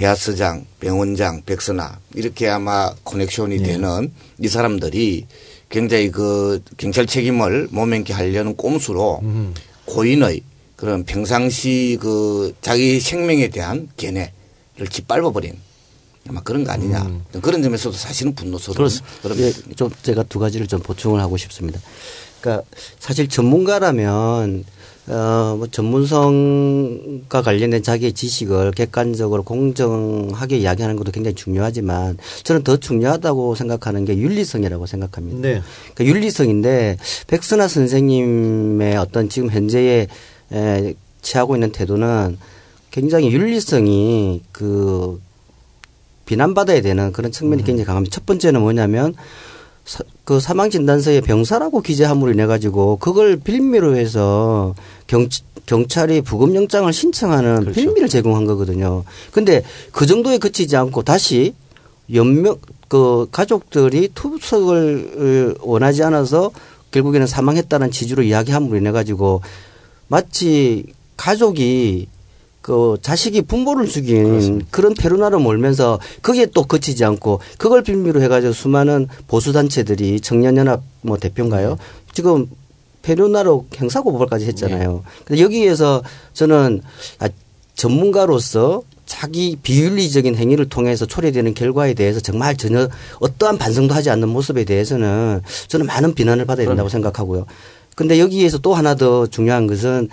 해야서장, 병원장, 백선아 이렇게 아마 커넥션이 예. 되는 이 사람들이 굉장히 그 경찰 책임을 모면케 하려는 꼼수로 음. 고인의 그런 평상시 그 자기 생명에 대한 견해를 짓밟아버린 아마 그런 거 아니냐. 그런 점에서도 사실은 분노스러운 음. 그렇습니다. 그런 예, 좀 제가 두 가지를 좀 보충을 하고 싶습니다. 그러니까 사실 전문가라면 어뭐 전문성과 관련된 자기의 지식을 객관적으로 공정하게 이야기하는 것도 굉장히 중요하지만 저는 더 중요하다고 생각하는 게 윤리성이라고 생각합니다. 네. 그러니까 윤리성인데 백선아 선생님의 어떤 지금 현재의 에, 취하고 있는 태도는 굉장히 윤리성이 그 비난받아야 되는 그런 측면이 굉장히 강합니다. 첫 번째는 뭐냐면 사, 그 사망 진단서에 병사라고 기재함으로 인해 가지고 그걸 빌미로 해서 경 경찰이 부검 영장을 신청하는 그렇죠. 빌미를 제공한 거거든요. 근데 그 정도에 그치지 않고 다시 연명 그 가족들이 투석을 원하지 않아서 결국에는 사망했다는 취지로 이야기함으로 인해 가지고 마치 가족이 그 자식이 부모를 죽인 그런 페루나로 몰면서 거기에 또 그치지 않고 그걸 빌미로 해가지고 수많은 보수 단체들이 청년연합 뭐 대표인가요? 지금 페루나로 형사고발까지 했잖아요. 근데 여기에서 저는 아, 전문가로서 자기 비윤리적인 행위를 통해서 초래되는 결과에 대해서 정말 전혀 어떠한 반성도 하지 않는 모습에 대해서는 저는 많은 비난을 받아야 된다고 생각하고요. 근데 여기에서 또 하나 더 중요한 것은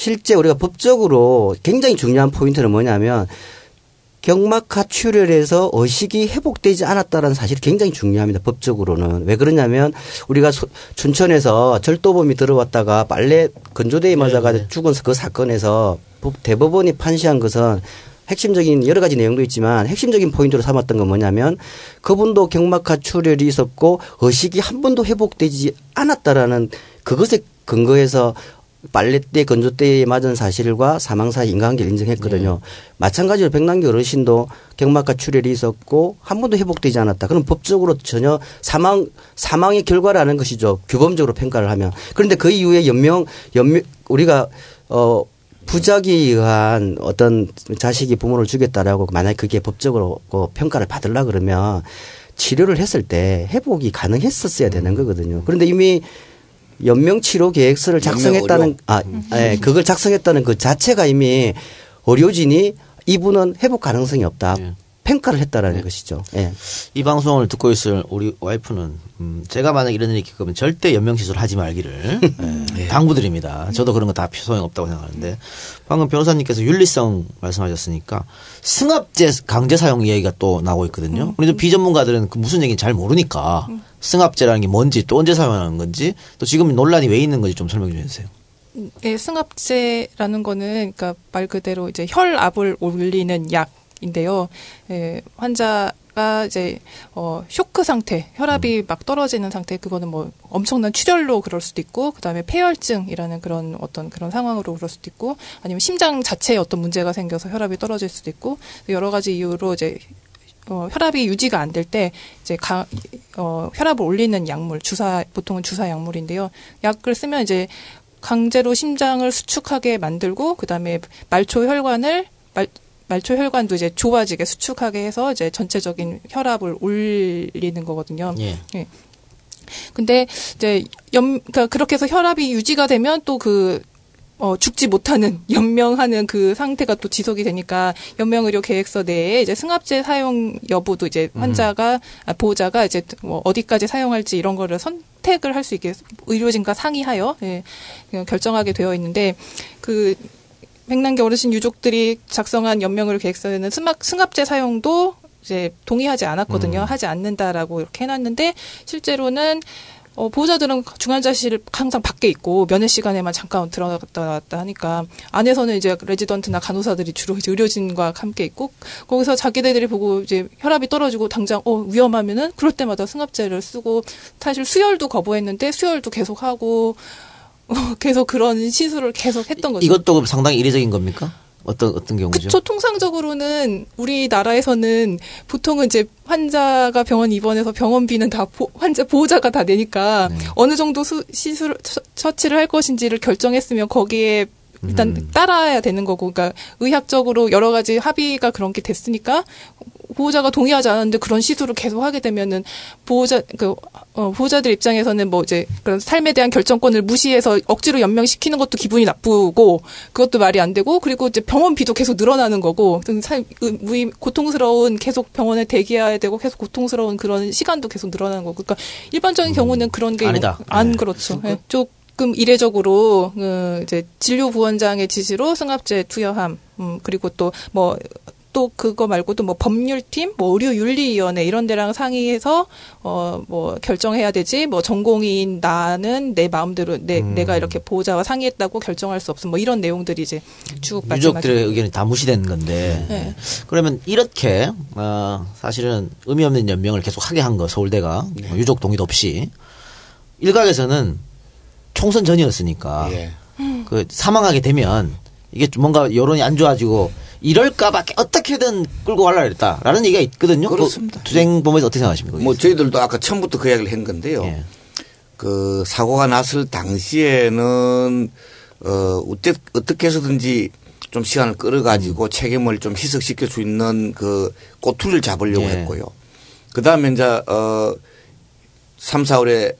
실제 우리가 법적으로 굉장히 중요한 포인트는 뭐냐면 경막하 출혈에서 의식이 회복되지 않았다는 사실이 굉장히 중요합니다. 법적으로는. 왜 그러냐면 우리가 소- 춘천에서 절도범이 들어왔다가 빨래 건조대에 맞아가지고 죽은 그 사건에서 법- 대법원이 판시한 것은 핵심적인 여러 가지 내용도 있지만 핵심적인 포인트로 삼았던 건 뭐냐면 그분도 경막하 출혈이 있었고 의식이 한 번도 회복되지 않았다라는 그것에 근거해서 빨래대 건조대에 맞은 사실과 사망 사이 인과관계를 인정했거든요. 마찬가지로 백남기 어르신도 경막하 출혈이 있었고 한 번도 회복되지 않았다. 그럼 법적으로 전혀 사망 사망의 결과라는 것이죠. 규범적으로 평가를 하면. 그런데 그 이후에 연명 연명 우리가 어 부작위에 의한 어떤 자식이 부모를 죽였다라고 만약에 그게 법적으로 그 평가를 받으려 그러면 치료를 했을 때 회복이 가능했었어야 되는 거거든요. 그런데 이미 연명 치료 계획서를 작성했다는 아, 예, 그걸 작성했다는 그 자체가 이미 의료진이 이분은 회복 가능성이 없다. 평가를 했다라는 것이죠. 예. 이 방송을 듣고 있을 우리 와이프는 음, 제가 만약 이런 일이 겪으면 절대 연명 시술 하지 말기를 예, 당부드립니다. 저도 그런 거 다 소용 없다고 생각하는데 방금 변호사님께서 윤리성 말씀하셨으니까 승합제 강제 사용 얘기가 또 나오고 있거든요. 우리 비전문가들은 그 무슨 얘기인지 잘 모르니까 승합제라는 게 뭔지 또 언제 사용하는 건지 또 지금 논란이 왜 있는 건지 좀 설명 좀 해주세요. 예, 승합제라는 거는 그러니까 말 그대로 이제 혈압을 올리는 약 인데요. 예, 환자 가 이제 어 쇼크 상태, 혈압이 막 떨어지는 상태 그거는 뭐 엄청난 출혈로 그럴 수도 있고 그 다음에 폐혈증이라는 그런 어떤 그런 상황으로 그럴 수도 있고 아니면 심장 자체에 어떤 문제가 생겨서 혈압이 떨어질 수도 있고 여러 가지 이유로 이제 어, 혈압이 유지가 안 될 때 이제 가, 어, 혈압을 올리는 약물 주사 보통은 주사 약물인데요. 약을 쓰면 이제 강제로 심장을 수축하게 만들고 그 다음에 말초 혈관을 말 말초 혈관도 이제 좁아지게 수축하게 해서 이제 전체적인 혈압을 올리는 거거든요. 예. 예. 근데 이제 연 그러니까 그렇게 해서 혈압이 유지가 되면 또그 어, 죽지 못하는 연명하는 그 상태가 또 지속이 되니까 연명의료 계획서 내에 이제 승합제 사용 여부도 이제 환자가 아, 보호자가 이제 뭐 어디까지 사용할지 이런 거를 선택을 할 수 있게 의료진과 상의하여 예, 결정하게 되어 있는데 그 백남기 어르신 유족들이 작성한 연명의료 계획서에는 승합, 승합제 사용도 이제 동의하지 않았거든요. 하지 않는다라고 이렇게 해놨는데 실제로는 어, 보호자들은 중환자실 항상 밖에 있고 면회 시간에만 잠깐 들어갔다 나왔다 하니까 안에서는 이제 레지던트나 간호사들이 주로 이제 의료진과 함께 있고 거기서 자기네들이 보고 이제 혈압이 떨어지고 당장 어 위험하면은 그럴 때마다 승합제를 쓰고 사실 수혈도 거부했는데 수혈도 계속 하고 어, 계속 그런 시술을 계속 했던 거죠. 이것도 상당히 이례적인 겁니까? 어떤 어떤 경우죠? 그쵸. 통상적으로는 우리나라에서는 보통은 이제 환자가 병원 입원해서 병원비는 다 보, 환자 보호자가 다 내니까 네. 어느 정도 수, 시술 처- 처치를 할 것인지를 결정했으면 거기에 일단 음. 따라야 되는 거고, 그러니까 의학적으로 여러 가지 합의가 그런 게 됐으니까 보호자가 동의하지 않았는데 그런 시술을 계속 하게 되면은 보호자 그 어, 보호자들 입장에서는 뭐 이제 그런 삶에 대한 결정권을 무시해서 억지로 연명시키는 것도 기분이 나쁘고 그것도 말이 안 되고 그리고 이제 병원비도 계속 늘어나는 거고 삶 의- 무의 고통스러운 계속 병원에 대기해야 되고 계속 고통스러운 그런 시간도 계속 늘어나는 거고 그러니까 일반적인 경우는 그런 게 아니다. 안 네. 그렇죠. 예. 조금 이례적으로 그 이제 진료 부원장의 지시로 승합제 투여함 음 그리고 또뭐 또 그거 말고도 뭐 법률팀, 뭐 의료윤리위원회 이런 데랑 상의해서 어 뭐 결정해야 되지. 뭐 전공의인 나는 내 마음대로 내 음. 내가 이렇게 보호자와 상의했다고 결정할 수 없음. 뭐 이런 내용들이 이제 쭉 유족들의 의견이 다 무시된 건데 네. 그러면 이렇게 어, 사실은 의미 없는 연명을 계속 하게 한 거 서울대가 어, 유족 동의도 없이 일각에서는 총선 전이었으니까 예. 그 사망하게 되면 이게 좀 뭔가 여론이 안 좋아지고 이럴까봐 어떻게든 끌고 가려고 했다라는 얘기가 있거든요. 그렇습니다. 그 투쟁 범에서 어떻게 생각하십니까? 뭐 저희들도 아까 처음부터 그 이야기를 한 건데요. 예. 그 사고가 났을 당시에는 어 어때 어떻게 해서든지 좀 시간을 끌어가지고 책임을 좀 희석시킬 수 있는 그 꼬투리를 잡으려고 예. 했고요. 그 다음에 이제 어 3, 4월에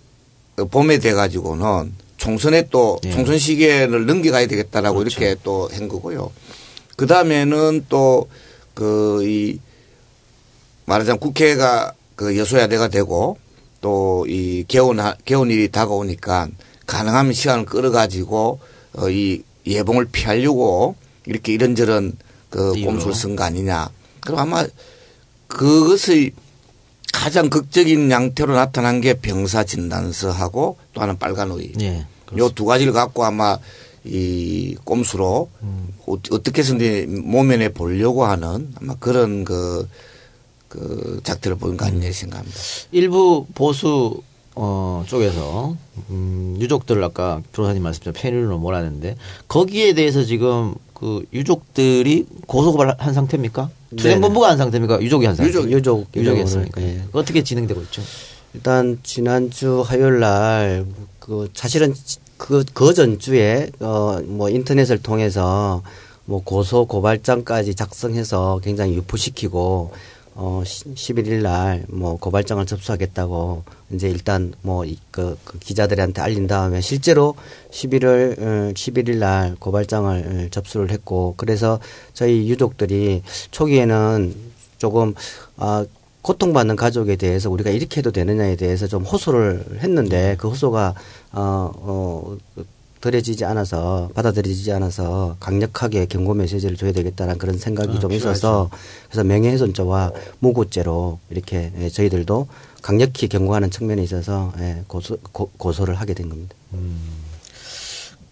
봄에 돼 가지고는 총선에 또 예. 총선 시기를 넘겨가야 되겠다라고 그렇죠. 이렇게 또 한 거고요. 그 다음에는 또 그 이 말하자면 국회가 그 여소야대가 되고 또 이 개원 개원일이 다가오니까 가능하면 시간을 끌어가지고 어이 예봉을 피하려고 이렇게 이런저런 그. 꼼수를 쓴 거 아니냐. 그럼 아마 그것의 가장 극적인 양태로 나타난 게 병사 진단서하고 또 하나는 빨간 오이. 예. 요두 가지를 갖고 아마 이 꼼수로 어- 어떻게 해서든 모면에 보려고 하는 아마 그런 그, 그 작태를 보인 거 아니냐 생각합니다. 일부 보수 어, 쪽에서 음, 유족들을 아까 변호사님 말씀처럼 페널로 몰았는데 거기에 대해서 지금 그 유족들이 고소고발한 상태입니까? 투쟁본부가 한 상태입니까? 유족이 한 상태? 유족, 유족, 유족이 했습니까? 예. 어떻게 진행되고 있죠? 일단 지난주 화요일 날 그 사실은 그 그 전주에 어 뭐 인터넷을 통해서 뭐 고소 고발장까지 작성해서 굉장히 유포시키고 어 11일 날 뭐 고발장을 접수하겠다고 이제 일단 뭐그 그 기자들한테 알린 다음에 실제로 11월 어, 11일 날 고발장을 어, 접수를 했고 그래서 저희 유족들이 초기에는 조금 아 고통받는 가족에 대해서 우리가 이렇게 해도 되느냐에 대해서 좀 호소를 했는데 그 호소가 어, 어, 들여지지 않아서 받아들여지지 않아서 강력하게 경고 메시지를 줘야 되겠다는 그런 생각이 아, 좀 있어서 그래서 명예훼손죄와 무고죄로 이렇게 예, 저희들도 강력히 경고하는 측면에 있어서 예, 고소, 고, 고소를 하게 된 겁니다.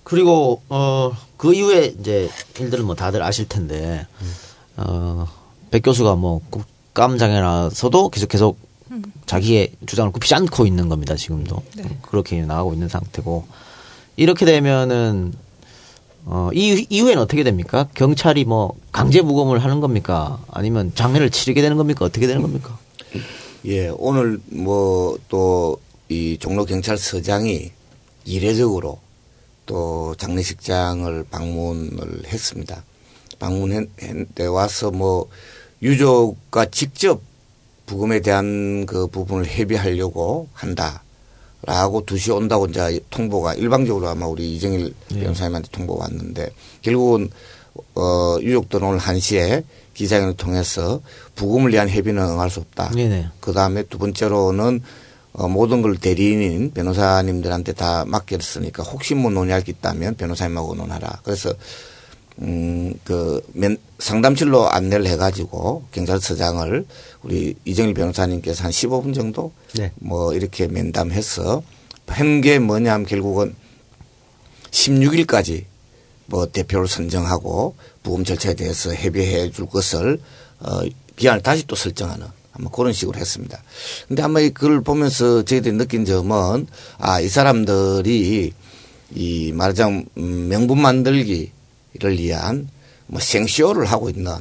그리고 어 그 이후에 이제 일들은 뭐 다들 아실 텐데 어 백 교수가 뭐 국 감장에 나서도 계속 계속 자기의 주장을 굽히지 않고 있는 겁니다 지금도. 그렇게 나가고 있는 상태고. 이렇게 되면은 어 이, 이후에는 어떻게 됩니까? 경찰이 뭐 강제 무검을 하는 겁니까? 아니면 장례를 치르게 되는 겁니까? 어떻게 되는 겁니까? 예, 오늘 뭐 또 이 종로 경찰서장이 이례적으로 또 장례식장을 방문을 했습니다. 방문했는데 와서 뭐 유족과 직접 부검에 대한 그 부분을 협의하려고 한다라고 2시 온다고 이제 통보가 일방적으로 아마 우리 이정일 변호사님한테 통보가 왔는데 결국은 어 유족들은 오늘 1시에 기자회견을 통해서 부검을 위한 협의는 응할 수 없다. 네네 그 다음에 두 번째로는 어, 모든 걸 대리인인 변호사님들한테 다 맡겼으니까 혹시 뭐 논의할 게 있다면 변호사님하고 논하라. 그래서 음, 그, 면, 상담실로 안내를 해가지고 경찰서장을 우리 이정일 변호사님께서 한 15분 정도 네. 뭐 이렇게 면담해서 한게 뭐냐 하면 결국은 16일까지 뭐 대표를 선정하고 부검 절차에 대해서 협의해 줄 것을 어, 기한을 다시 또 설정하는 아마 그런 식으로 했습니다. 근데 아마 이 글을 보면서 저희들이 느낀 점은 아, 이 사람들이 이 말하자면 음, 명분 만들기 를 위한 뭐 생쇼를 하고 있는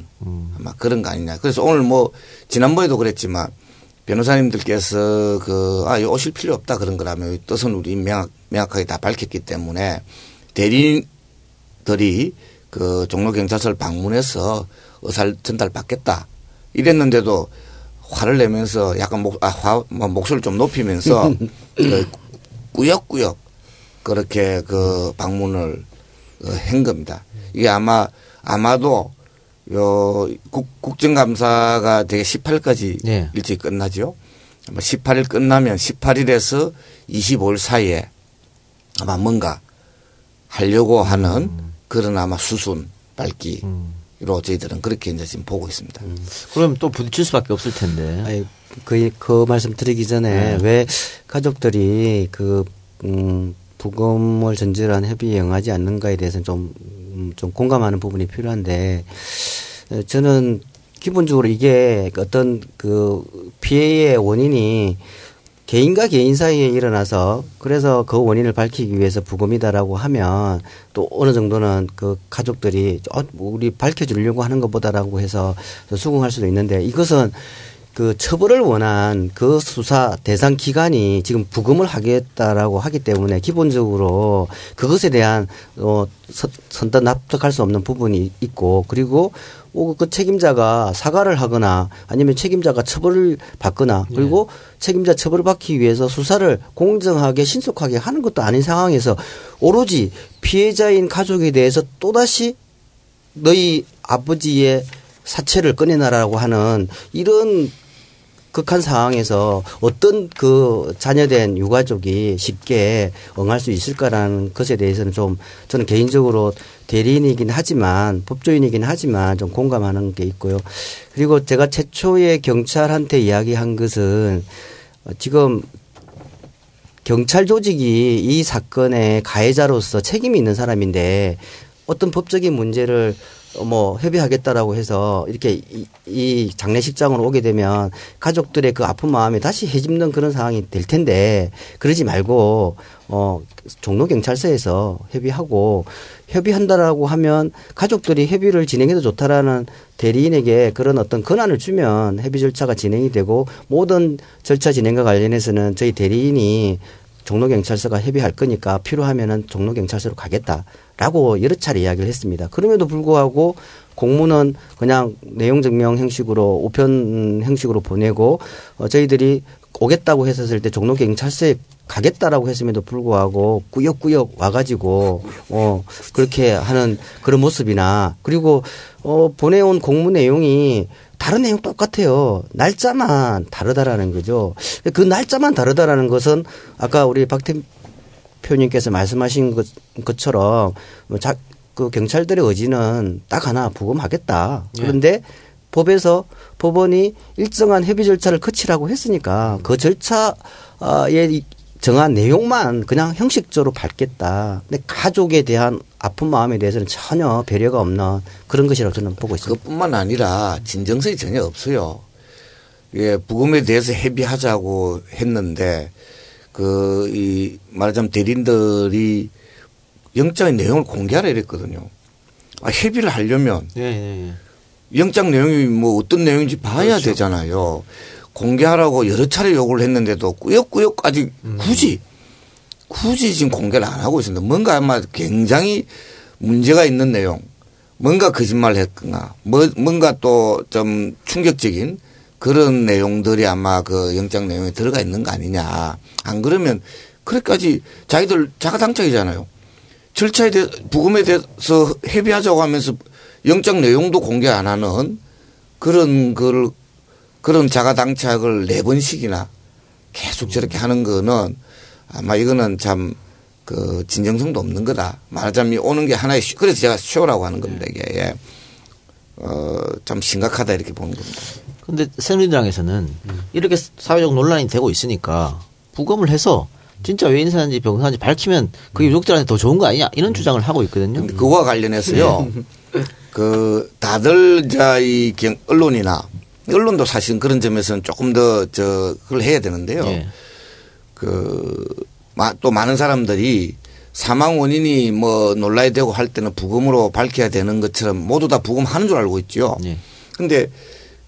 아마 그런 거 아니냐. 그래서 오늘 뭐 지난번에도 그랬지만 변호사님들께서 그, 아, 오실 필요 없다 그런 거라면 이 뜻은 우리 명확, 명확하게 다 밝혔기 때문에 대리인들이 그 종로경찰서를 방문해서 의사를 전달 받겠다 이랬는데도 화를 내면서 약간 목, 아, 화, 뭐 목소리를 좀 높이면서 그 꾸역꾸역 그렇게 그 방문을 어, 한 겁니다. 이게 아마 아마도 요 국, 국정감사가 되게 18일까지 네. 일찍 끝나죠. 아마 18일 끝나면 18일에서 25일 사이에 아마 뭔가 하려고 하는 그런 아마 수순 밝기로 저희들은 그렇게 이제 지금 보고 있습니다. 그럼 또 부딪힐 수밖에 없을 텐데 아니, 그, 그 말씀 드리기 전에 왜 가족들이 그, 음, 부검을 전제로 한 협의에 응하지 않는가에 대해서는 좀, 음, 좀 공감하는 부분이 필요한데, 어, 저는 기본적으로 이게 어떤 그 피해의 원인이 개인과 개인 사이에 일어나서 그래서 그 원인을 밝히기 위해서 부검이다라고 하면 또 어느 정도는 그 가족들이 어, 뭐 우리 밝혀주려고 하는 것보다라고 해서 수긍할 수도 있는데 이것은 그 처벌을 원한 그 수사 대상 기관이 지금 부검을 하겠다라고 하기 때문에 기본적으로 그것에 대한 어 선- 선뜻 납득할 수 없는 부분이 있고 그리고 오, 그 책임자가 사과를 하거나 아니면 책임자가 처벌을 받거나 그리고 책임자 처벌을 받기 위해서 수사를 공정하게 신속하게 하는 것도 아닌 상황에서 오로지 피해자인 가족에 대해서 또다시 너희 아버지의 사체를 꺼내놔라고 하는 이런 극한 상황에서 어떤 그 자녀된 유가족이 쉽게 응할 수 있을까라는 것에 대해서는 좀 저는 개인적으로 대리인이긴 하지만 법조인이긴 하지만 좀 공감하는 게 있고요. 그리고 제가 최초에 경찰한테 이야기한 것은 어, 지금 경찰 조직이 이 사건의 가해자로서 책임이 있는 사람인데 어떤 법적인 문제를 어, 뭐 협의하겠다라고 해서 이렇게 이, 이 장례식장으로 오게 되면 가족들의 그 아픈 마음이 다시 해집는 그런 상황이 될 텐데 그러지 말고 어 종로 경찰서에서 협의하고 협의한다라고 하면 가족들이 협의를 진행해도 좋다라는 대리인에게 그런 어떤 권한을 주면 협의 절차가 진행이 되고 모든 절차 진행과 관련해서는 저희 대리인이 종로경찰서가 협의할 거니까 필요하면은 종로경찰서로 가겠다라고 여러 차례 이야기를 했습니다. 그럼에도 불구하고 공문은 그냥 내용 증명 형식으로 우편 형식으로 보내고 어, 저희들이 오겠다고 했었을 때 종로경찰서에 가겠다라고 했음에도 불구하고 꾸역꾸역 와가지고 어 그렇게 하는 그런 모습이나 그리고 어 보내온 공문 내용이 다른 내용 똑같아요. 날짜만 다르다라는 거죠. 그 날짜만 다르다라는 것은 아까 우리 박 대표님께서 말씀하신 것, 것처럼 뭐 자, 그 경찰들의 의지는 딱 하나 부검하겠다. 그런데 법에서 법원이 일정한 협의 절차를 거치라고 했으니까 그 절차에 정한 내용만 그냥 형식적으로 밟겠다. 근데 가족에 대한 아픈 마음에 대해서는 전혀 배려가 없는 그런 것이라고 저는 보고 있습니다. 그것뿐만 아니라 진정성이 전혀 없어요. 예, 부검에 대해서 협의하자고 했는데 그 이 말하자면 대리인들이 영장의 내용을 공개하라 이랬거든요. 아, 협의를 하려면 예, 예, 예. 영장 내용이 뭐 어떤 내용인지 봐야 되잖아요. 공개하라고 여러 차례 요구를 했는데도 꾸역꾸역까지 굳이 굳이 지금 공개를 안 하고 있습니다. 뭔가 아마 굉장히 문제가 있는 내용, 뭔가 거짓말을 했거나, 뭐, 뭔가 또 좀 충격적인 그런 내용들이 아마 그 영장 내용에 들어가 있는 거 아니냐. 안 그러면 그렇게까지 자기들 자가당착이잖아요. 절차에 대해 부검에 대해서 협의하자고 하면서 영장 내용도 공개 안 하는 그런 걸 그런 자가당착을 네 번씩이나 계속 저렇게 하는 거는 아마 이거는 참 그 진정성도 없는 거다. 말하자면 오는 게 하나의 쇼, 그래서 제가 쇼라고 하는 겁니다. 이게 예. 어, 좀 심각하다 이렇게 보는 겁니다. 근데 새누리당에서는 이렇게 사회적 논란이 되고 있으니까 부검을 해서 진짜 왜 인사인지 병사인지 밝히면 그게 유족들한테 더 좋은 거 아니냐 이런 주장을 하고 있거든요. 그거와 관련해서요. 그 다들 자이 언론이나 언론도 사실은 그런 점에서는 조금 더 저 그걸 해야 되는데요. 예. 그 또 많은 사람들이 사망 원인이 뭐 논란이 되고 할 때는 부검으로 밝혀야 되는 것처럼 모두 다 부검하는 줄 알고 있죠. 예. 근데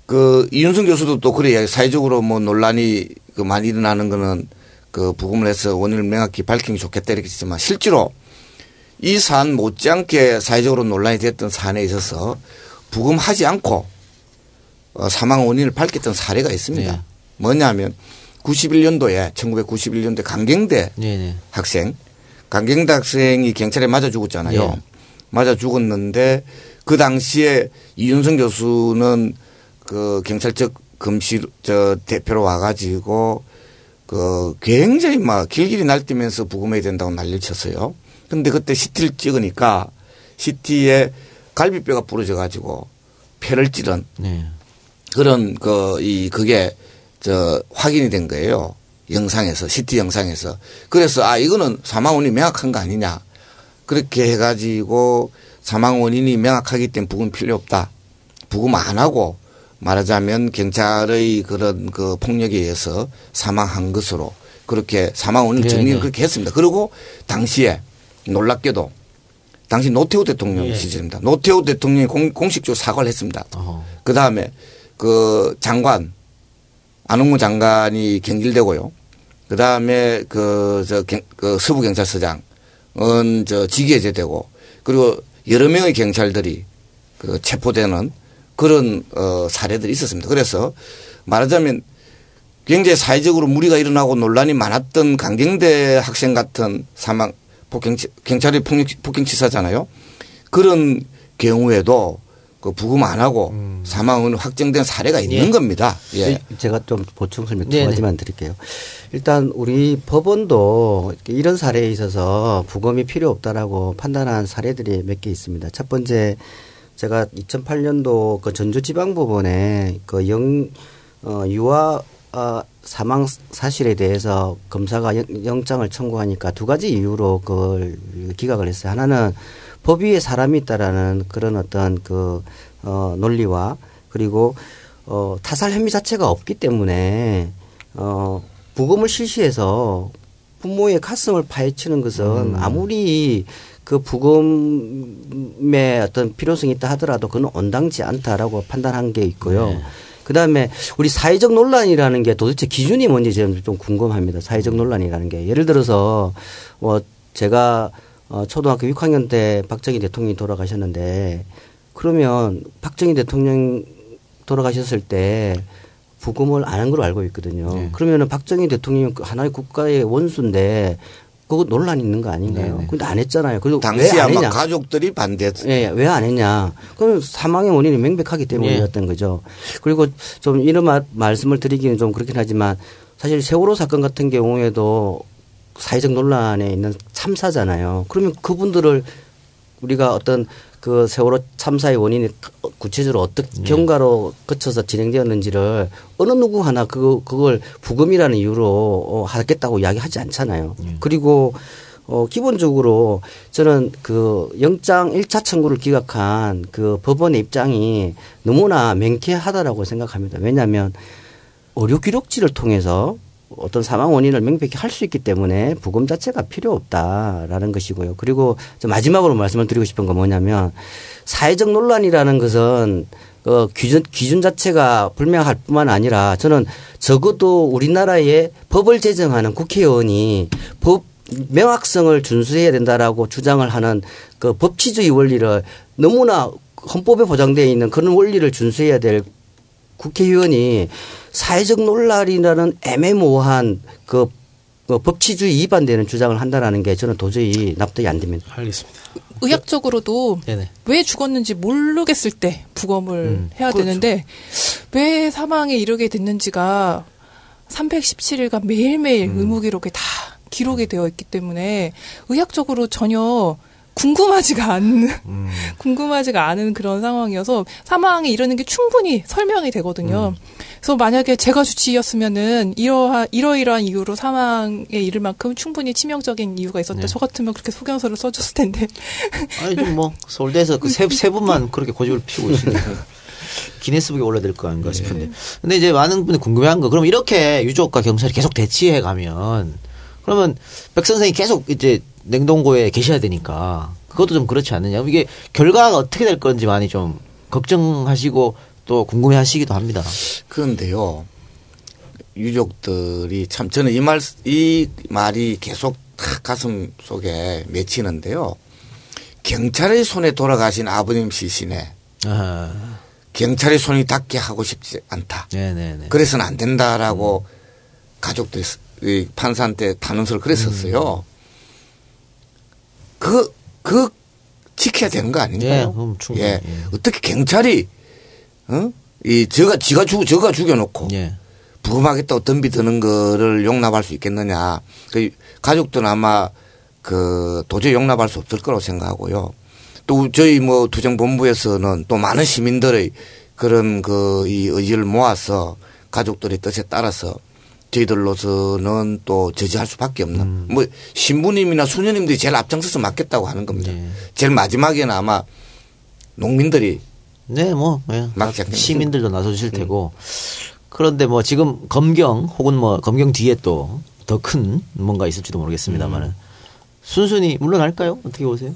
그 이윤승 교수도 또 그래 사회적으로 뭐 논란이 그 많이 일어나는 거는 그 부검을 해서 원인을 명확히 밝히는 게 좋겠다 이렇게 했지만 실제로 이 사안 못지않게 사회적으로 논란이 됐던 사안에 있어서 부검하지 않고 어, 사망 원인을 밝혔던 사례가 있습니다. 네. 뭐냐면 91년도에 1991년도에 강경대 네, 네. 학생 강경대 학생이 경찰에 맞아 죽었잖아요. 예. 맞아 죽었는데 그 당시에 이윤성 교수는 그 경찰청 검실 저 대표로 와가지고 그 굉장히 막 길길이 날뛰면서 부검해야 된다고 난리를 쳤어요. 근데 그때 CT를 찍으니까 CT에 갈비뼈가 부러져 가지고 폐를 찌른 네. 그런 그 이 그게 저 확인이 된 거예요. 영상에서 CT 영상에서. 그래서 아 이거는 사망 원인이 명확한 거 아니냐. 그렇게 해가지고 사망 원인이 명확하기 때문에 부검 필요 없다. 부검 안 하고 말하자면 경찰의 그런 그 폭력에 의해서 사망한 것으로 그렇게 사망 원인 네, 정리를 네. 그렇게 했습니다. 그리고 당시에 놀랍게도 당시 노태우 대통령 예. 시절입니다. 노태우 대통령이 공, 공식적으로 사과를 했습니다. 그 다음에 그 장관 안홍무 장관이 경질되고요. 그 다음에 그저 그 서부 경찰서장은 저 직위 해제되고 그리고 여러 명의 경찰들이 그 체포되는 그런 어 사례들이 있었습니다. 그래서 말하자면 굉장히 사회적으로 무리가 일어나고 논란이 많았던 강경대 학생 같은 사망 폭행 경찰이 폭력 폭행치사잖아요. 그런 경우에도 그 부금 안 하고 사망은 확정된 사례가 있는 예. 겁니다. 예. 제가 좀 보충 설명 두. 가지만 드릴게요. 일단 우리 법원도 이런 사례에 있어서 부검이 필요 없다라고 판단한 사례들이 몇 개 있습니다. 첫 번째 제가 2008년도 그 전주지방법원에 그 영, 어, 유아 어, 사망 사실에 대해서 검사가 영- 영장을 청구하니까 두 가지 이유로 그걸 기각을 했어요. 하나는 법 위에 사람이 있다라는 그런 어떤 그 어, 논리와 그리고 어, 타살 혐의 자체가 없기 때문에 어, 부검을 실시해서 부모의 가슴을 파헤치는 것은 아무리 그 부검의 어떤 필요성이 있다 하더라도 그건 온당치 않다라고 판단한 게 있고요. 그 다음에 우리 사회적 논란이라는 게 도대체 기준이 뭔지 저는 좀 궁금합니다. 사회적 논란이라는 게. 예를 들어서 뭐 제가 어 초등학교 6학년 때 박정희 대통령이 돌아가셨는데 그러면 박정희 대통령 돌아가셨을 때 부검을 안 한 걸로 알고 있거든요. 그러면은 박정희 대통령이 그 하나의 국가의 원수인데 그거 논란이 있는 거 아닌가요? 근데 안 했잖아요. 그리고 당시 왜안 아마 했냐? 가족들이 반대했어요. 예, 왜안 했냐? 그건 사망의 원인이 명백하기 때문이었던 거죠. 그리고 좀 이런 말, 말씀을 드리기는 좀 그렇긴 하지만 사실 세월호 사건 같은 경우에도 사회적 논란에 있는 참사잖아요. 그러면 그분들을 우리가 어떤 그 세월호 참사의 원인이 구체적으로 어떤 경과로 거쳐서 진행되었는지를 어느 누구 하나 그 그걸 부검이라는 이유로 어, 하겠다고 이야기하지 않잖아요. 그리고 어 기본적으로 저는 그 영장 1차 청구를 기각한 그 법원의 입장이 너무나 명쾌하다라고 생각합니다. 왜냐하면 의료 기록지를 통해서 어떤 사망 원인을 명백히 할 수 있기 때문에 부검 자체가 필요 없다라는 것이고요. 그리고 저 마지막으로 말씀을 드리고 싶은 건 뭐냐면 사회적 논란이라는 것은 그 기준 기준 자체가 불명할 뿐만 아니라 저는 적어도 우리나라의 법을 제정하는 국회의원이 법 명확성을 준수해야 된다라고 주장을 하는 그 법치주의 원리를 너무나 헌법에 보장되어 있는 그런 원리를 준수해야 될 국회의원이 사회적 논란이라는 애매모호한 그, 그 법치주의 위반되는 주장을 한다라는 게 저는 도저히 납득이 안 됩니다. 알겠습니다. 의학적으로도 네네. 왜 죽었는지 모르겠을 때 부검을 해야 되는데 왜 사망에 이르게 됐는지가 317일간 매일매일 의무기록에 다 기록이 되어 있기 때문에 의학적으로 전혀 궁금하지가 않는 궁금하지가 않은 그런 상황이어서 사망에 이르는 게 충분히 설명이 되거든요. 그래서 만약에 제가 주치의였으면은 이러한 이러이러한 이유로 사망에 이를 만큼 충분히 치명적인 이유가 있었다. 네. 저 같으면 그렇게 소견서를 써줬을 텐데. 아니 좀뭐 서울대에서 그세 세 분만 그렇게 고집을 피우고 있으니까 기네스북에 올려야 될거 아닌가 싶은데. 근데 이제 많은 분이 궁금해한 거. 그럼 이렇게 유족과 경찰이 계속 대치해 가면 그러면 백 선생이 계속 이제 냉동고에 계셔야 되니까 그것도 좀 그렇지 않느냐. 이게 결과가 어떻게 될 건지 많이 좀 걱정하시고 또 궁금해 하시기도 합니다. 그런데요, 유족들이 참 저는 이 말, 이 말이 계속 탁 가슴 속에 맺히는데요. 경찰의 손에 돌아가신 아버님 시신에 아, 경찰의 손이 닿게 하고 싶지 않다. 네네네. 그래서는 안 된다라고 가족들이 이 판사한테 단언서를 그랬었어요. 그, 그 지켜야 되는 거 예, 아닌가요? 그럼 충분히. 예. 어떻게 경찰이, 어? 이, 저가, 지가 죽, 저가 죽여놓고. 예. 부검하겠다고 덤비 드는 거를 용납할 수 있겠느냐. 그 가족들은 아마 그 도저히 용납할 수 없을 거라고 생각하고요. 또 저희 뭐 투쟁본부에서는 또 많은 시민들의 그런 그 이 의지를 모아서 가족들의 뜻에 따라서 저희들로서는 또 저지할 수밖에 없는 뭐 신부님이나 수녀님들이 제일 앞장서서 맡겠다고 하는 겁니다. 예. 제일 마지막에는 아마 농민들이 네, 뭐 예. 시민들도 나서주실 테고 그런데 뭐 지금 검경 혹은 뭐 검경 뒤에 또 더 큰 뭔가 있을지도 모르겠습니다만은 순순히 물러날까요? 어떻게 보세요?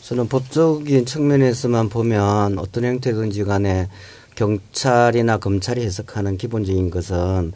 저는 법적인 측면에서만 보면 어떤 형태든지 간에 경찰이나 검찰이 해석하는 기본적인 것은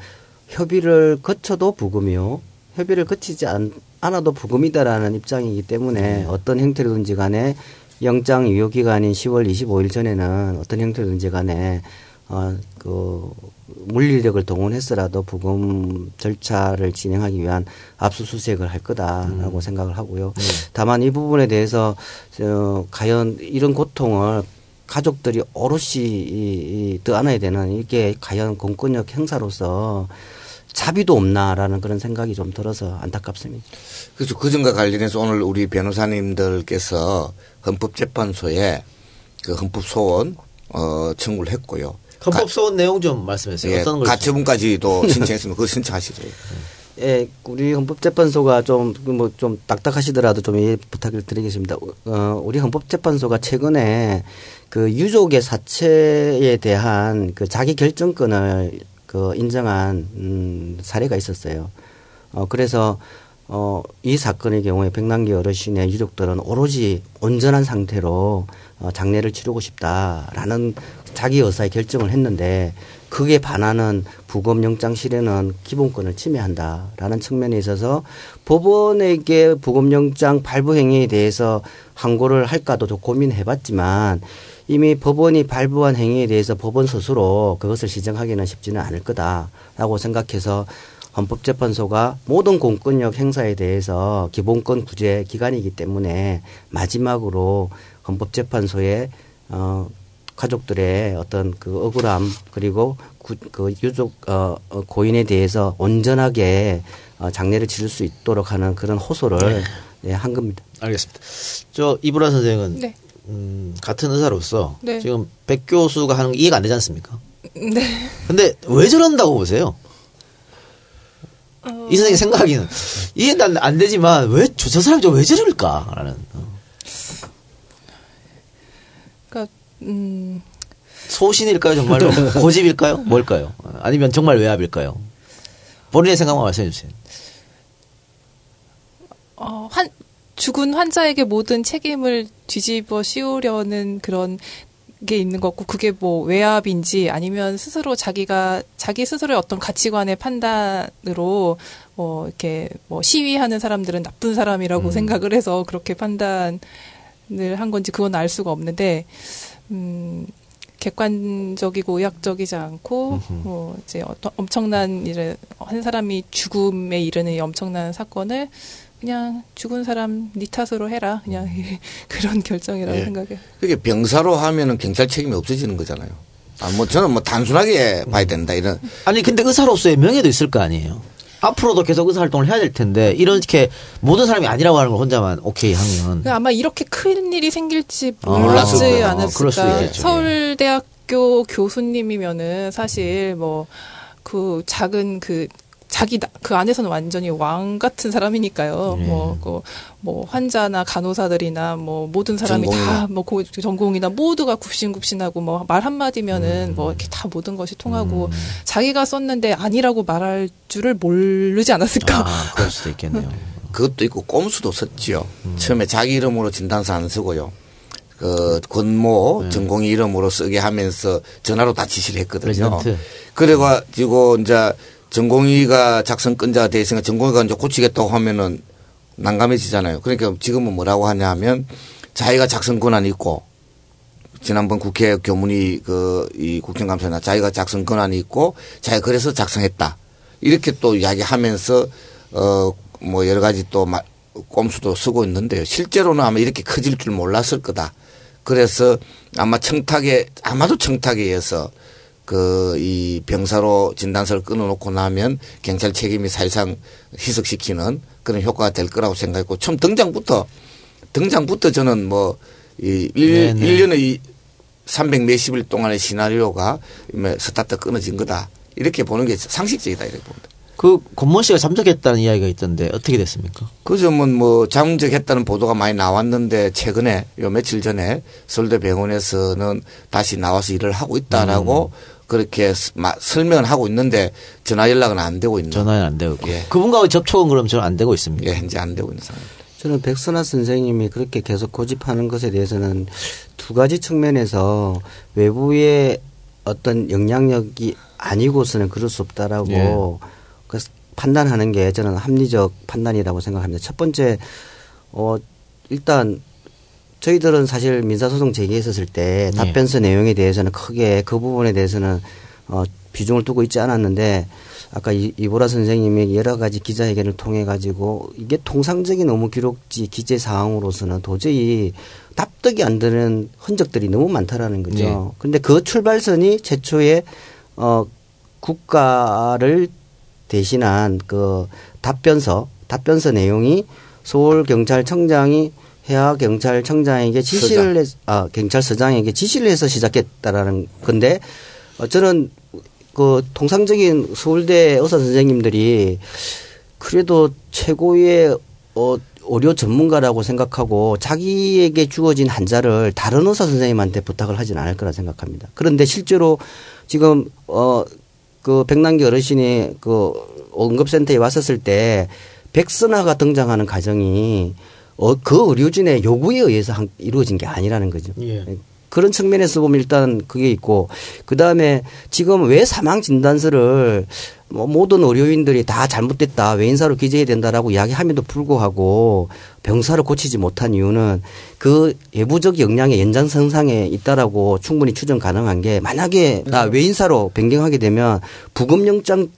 협의를 거쳐도 부금이요. 협의를 거치지 않, 않아도 부금이다라는 입장이기 때문에 어떤 형태로든지 간에 영장 유효 기간인 10월 25일 전에는 어떤 형태로든지 간에 어, 그 물리력을 동원해서라도 부금 절차를 진행하기 위한 압수수색을 할 거다라고 생각을 하고요. 다만 이 부분에 대해서 저 과연 이런 고통을 가족들이 오롯이 이, 이, 더 안아야 되는 이게 과연 공권력 행사로서 자비도 없나라는 그런 생각이 좀 들어서 안타깝습니다. 그래서 그점과 관련해서 오늘 우리 변호사님들께서 헌법재판소에 그 헌법소원 어, 청구를 했고요. 헌법소원 내용 좀 말씀해 주세요. 예, 어떤 걸 가처분까지도 신청했으면 그거 신청하시죠. 예, 우리 헌법재판소가 좀, 뭐, 좀 딱딱하시더라도 좀 이해 부탁을 드리겠습니다. 어, 우리 헌법재판소가 최근에 그 유족의 사체에 대한 그 자기 결정권을 그 인정한, 음, 사례가 있었어요. 어, 그래서 어, 이 사건의 경우에 백남기 어르신의 유족들은 오로지 온전한 상태로 어, 장례를 치르고 싶다라는 자기 의사의 결정을 했는데 그게 반하는 부검영장 실현은 기본권을 침해한다라는 측면에 있어서 법원에게 부검영장 발부 행위에 대해서 항고를 할까도 좀 고민해봤지만 이미 법원이 발부한 행위에 대해서 법원 스스로 그것을 시정하기는 쉽지는 않을 거다라고 생각해서 헌법재판소가 모든 공권력 행사에 대해서 기본권 구제 기관이기 때문에 마지막으로 헌법재판소에 어 가족들의 어떤 그 억울함 그리고 구, 그 유족 어 어, 고인에 대해서 온전하게 어, 장례를 치를 수 있도록 하는 그런 호소를 네, 한 겁니다. 알겠습니다. 저 이브라 선생은 네. 음, 같은 의사로서 네. 지금 백 교수가 하는 게 이해가 안 되지 않습니까? 네. 근데 왜 저런다고 보세요? 이 선생님 생각하기는 이해는 안, 안 되지만 왜 저 사람이 왜 저럴까라는 어. 그러니까 음, 소신일까요 정말로 고집일까요 뭘까요 아니면 정말 외압일까요 본인의 생각만 말씀해 주세요 어, 환, 죽은 환자에게 모든 책임을 뒤집어 씌우려는 그런 게 있는 것 같고 그게 뭐 외압인지 아니면 스스로 자기가 자기 스스로의 어떤 가치관의 판단으로 뭐 이렇게 뭐 시위하는 사람들은 나쁜 사람이라고 생각을 해서 그렇게 판단을 한 건지 그건 알 수가 없는데 음 객관적이고 의학적이지 않고 뭐 이제 어떤 엄청난 일을 한 사람이 죽음에 이르는 이 엄청난 사건을 그냥 죽은 사람 네 탓으로 해라 그냥 그런 결정이라고 예. 생각해. 그게 병사로 하면은 경찰 책임이 없어지는 거잖아요. 아, 뭐 저는 뭐 단순하게 봐야 된다 이런. 아니 근데 의사로서의 명예도 있을 거 아니에요 앞으로도 계속 의사 활동을 해야 될 텐데 이렇게 모든 사람이 아니라고 하는 걸 혼자만 오케이 하면 그러니까 아마 이렇게 큰 일이 생길지 아, 몰랐지 그렇군요. 않았을까. 서울대학교 교수님이면은 사실 뭐 그 작은 그 자기 나- 그 안에서는 완전히 왕 같은 사람이니까요. 예. 뭐, 그, 뭐, 환자나 간호사들이나 뭐, 모든 사람이. 다, 뭐, 고- 전공이나 모두가 굽신굽신하고 뭐, 말 한마디면은 음. 뭐, 이렇게 다 모든 것이 통하고 자기가 썼는데 아니라고 말할 줄을 모르지 않았을까. 아 그럴 수도 있겠네요 그것도 있고 꼼수도 썼지요. 처음에 자기 이름으로 진단서 안 쓰고요. 그 권모 전공의 이름으로 쓰게 하면서 전화로 다 지시를 했거든요. 그래가지고 이제 전공의가 작성권자가 돼 있으니까 전공의가 이제 고치겠다고 하면은 난감해지잖아요. 그러니까 지금은 뭐라고 하냐면 자기가 작성 권한이 있고 지난번 국회 교문이 그 이 국정감사나 자기가 작성 권한이 있고 자기가 그래서 작성했다. 이렇게 또 이야기하면서 어 뭐 여러 가지 또 마- 꼼수도 쓰고 있는데요. 실제로는 아마 이렇게 커질 줄 몰랐을 거다. 그래서 아마 청탁에 아마도 청탁에 의해서 그 이 병사로 진단서를 끊어놓고 나면 경찰 책임이 사실상 희석시키는 그런 효과가 될 거라고 생각했고 처음 등장부터 등장부터 저는 뭐이 네, 네. 1년의 이300 몇십 일 동안의 시나리오가 뭐 스타트 끊어진 거다. 이렇게 보는 게 상식적이다 이렇게 봅니다. 그 권모 씨가 잠적했다는 이야기가 있던데 어떻게 됐습니까? 그 점은 뭐 잠적했다는 보도가 많이 나왔는데 최근에 요 며칠 전에 서울대 병원에서는 다시 나와서 일을 하고 있다라고 그렇게 설명을 하고 있는데 전화 연락은 안 되고 있는 전화는 안 되고 있고. 예. 그분과의 접촉은 그럼 저는 안 되고 있습니다. 예, 현재 안 되고 있는 상황입니다. 저는 백선아 선생님이 그렇게 계속 고집하는 것에 대해서는 두 가지 측면에서 외부의 어떤 영향력이 아니고서는 그럴 수 없다라고 그래서 판단하는 게 저는 합리적 판단이라고 생각합니다. 첫 번째, 어, 일단 저희들은 사실 민사소송 제기했었을 때 네. 답변서 내용에 대해서는 크게 그 부분에 대해서는 어, 비중을 두고 있지 않았는데 아까 이, 이보라 선생님이 여러 가지 기자회견을 통해 가지고 이게 통상적인 업무 기록지 기재 사항으로서는 도저히 납득이 안 되는 흔적들이 너무 많다라는 거죠. 네. 그런데 그 출발선이 최초에 어 국가를 대신한 그 답변서 답변서 내용이 서울 경찰청장이 해야 경찰청장에게 지시를 했, 아 경찰서장에게 지시를 해서 시작했다라는 건데 어, 저는 그 통상적인 서울대 의사 선생님들이 그래도 최고의 어 의료 전문가라고 생각하고 자기에게 주어진 환자를 다른 의사 선생님한테 부탁을 하진 않을 거라 생각합니다. 그런데 실제로 지금 어그 백남기 어르신이 그 응급센터에 왔었을 때 백선아가 등장하는 과정이 어, 그 의료진의 요구에 의해서 한- 이루어진 게 아니라는 거죠. 예. 그런 측면에서 보면 일단 그게 있고 그 다음에 지금 왜 사망 진단서를 뭐 모든 의료인들이 다 잘못됐다 외인사로 기재해야 된다라고 이야기함에도 불구하고 병사를 고치지 못한 이유는 그 외부적 영향의 연장선상에 있다라고 충분히 추정 가능한 게 만약에 나 외인사로 변경하게 되면 부검영장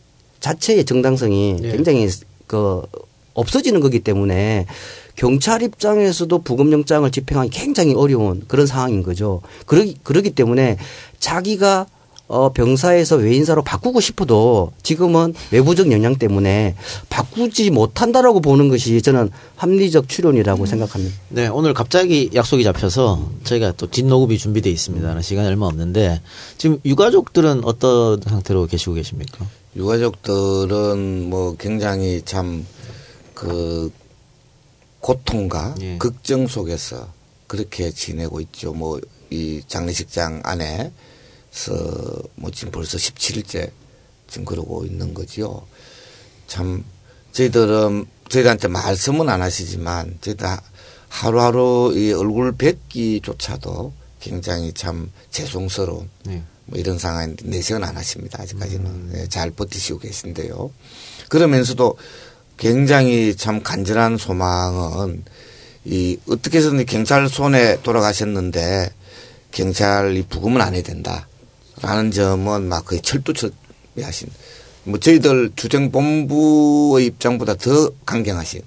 자체의 정당성이 예. 굉장히 그 없어지는 거기 때문에 경찰 입장에서도 부검영장을 집행하기 굉장히 어려운 그런 상황인 거죠. 그러기, 그러기 때문에 자기가 어, 병사에서 외인사로 바꾸고 싶어도 지금은 외부적 영향 때문에 바꾸지 못한다라고 보는 것이 저는 합리적 추론이라고 생각합니다. 네, 오늘 갑자기 약속이 잡혀서 저희가 또 뒷녹음이 준비돼 있습니다. 시간이 얼마 없는데 지금 유가족들은 어떤 상태로 계시고 계십니까? 유가족들은 뭐 굉장히 참 그 고통과 예. 걱정 속에서 그렇게 지내고 있죠. 뭐 이 장례식장 안에서 뭐 지금 벌써 17일째 지금 그러고 있는 거지요. 참 저희들은 저희들한테 말씀은 안 하시지만 저희들 하- 하루하루 이 얼굴 뵙기조차도 굉장히 참 죄송스러운 네. 뭐 이런 상황인데 내색은 안 하십니다. 아직까지는 네, 잘 버티시고 계신데요. 그러면서도 굉장히 참 간절한 소망은 이 어떻게 해서든 경찰 손에 돌아가셨는데 경찰이 부금은 안 해야 된다 라는 점은 막 거의 철두철미 하신 뭐 저희들 주정본부의 입장보다 더 강경하신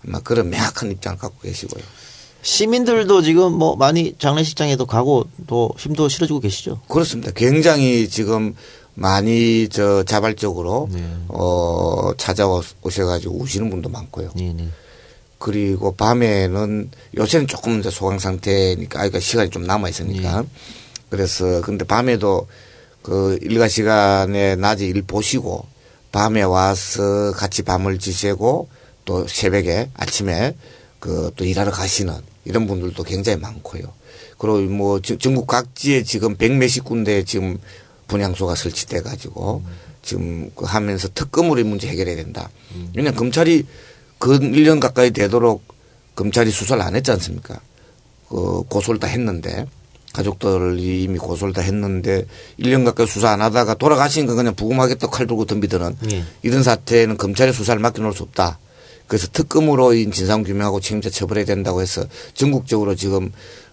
막 그런 명확한 입장을 갖고 계시고요. 시민들도 지금 뭐 많이 장례식장에도 가고 또 힘도 실어주고 계시죠. 그렇습니다. 굉장히 지금 많이 저 자발적으로 네. 어 찾아오셔가지고 우시는 분도 많고요. 네, 네. 그리고 밤에는 요새는 조금 이제 소강 상태니까 아이가 시간이 좀 남아 있으니까 그래서 근데 밤에도 그 일과 시간에 낮에 일 보시고 밤에 와서 같이 밤을 지새고 또 새벽에 아침에 그 또 일하러 가시는 이런 분들도 굉장히 많고요. 그리고 뭐 지- 전국 각지에 지금 백몇십 군데 지금 분향소가 설치돼 가지고 지금 그 하면서 특검으로 이 문제 해결해야 된다. 왜냐면 검찰이 그 1년 가까이 되도록 검찰이 수사를 안 했지 않습니까? 그 고소를 다 했는데 가족들이 이미 고소를 다 했는데 1년 가까이 수사 안 하다가 돌아가시니까 그냥 부검하겠다 칼 들고 덤비드는 예. 이런 사태는 검찰의 수사를 맡겨놓을 수 없다. 그래서 특검으로 이 진상규명하고 책임자 처벌해야 된다고 해서 전국적으로 지금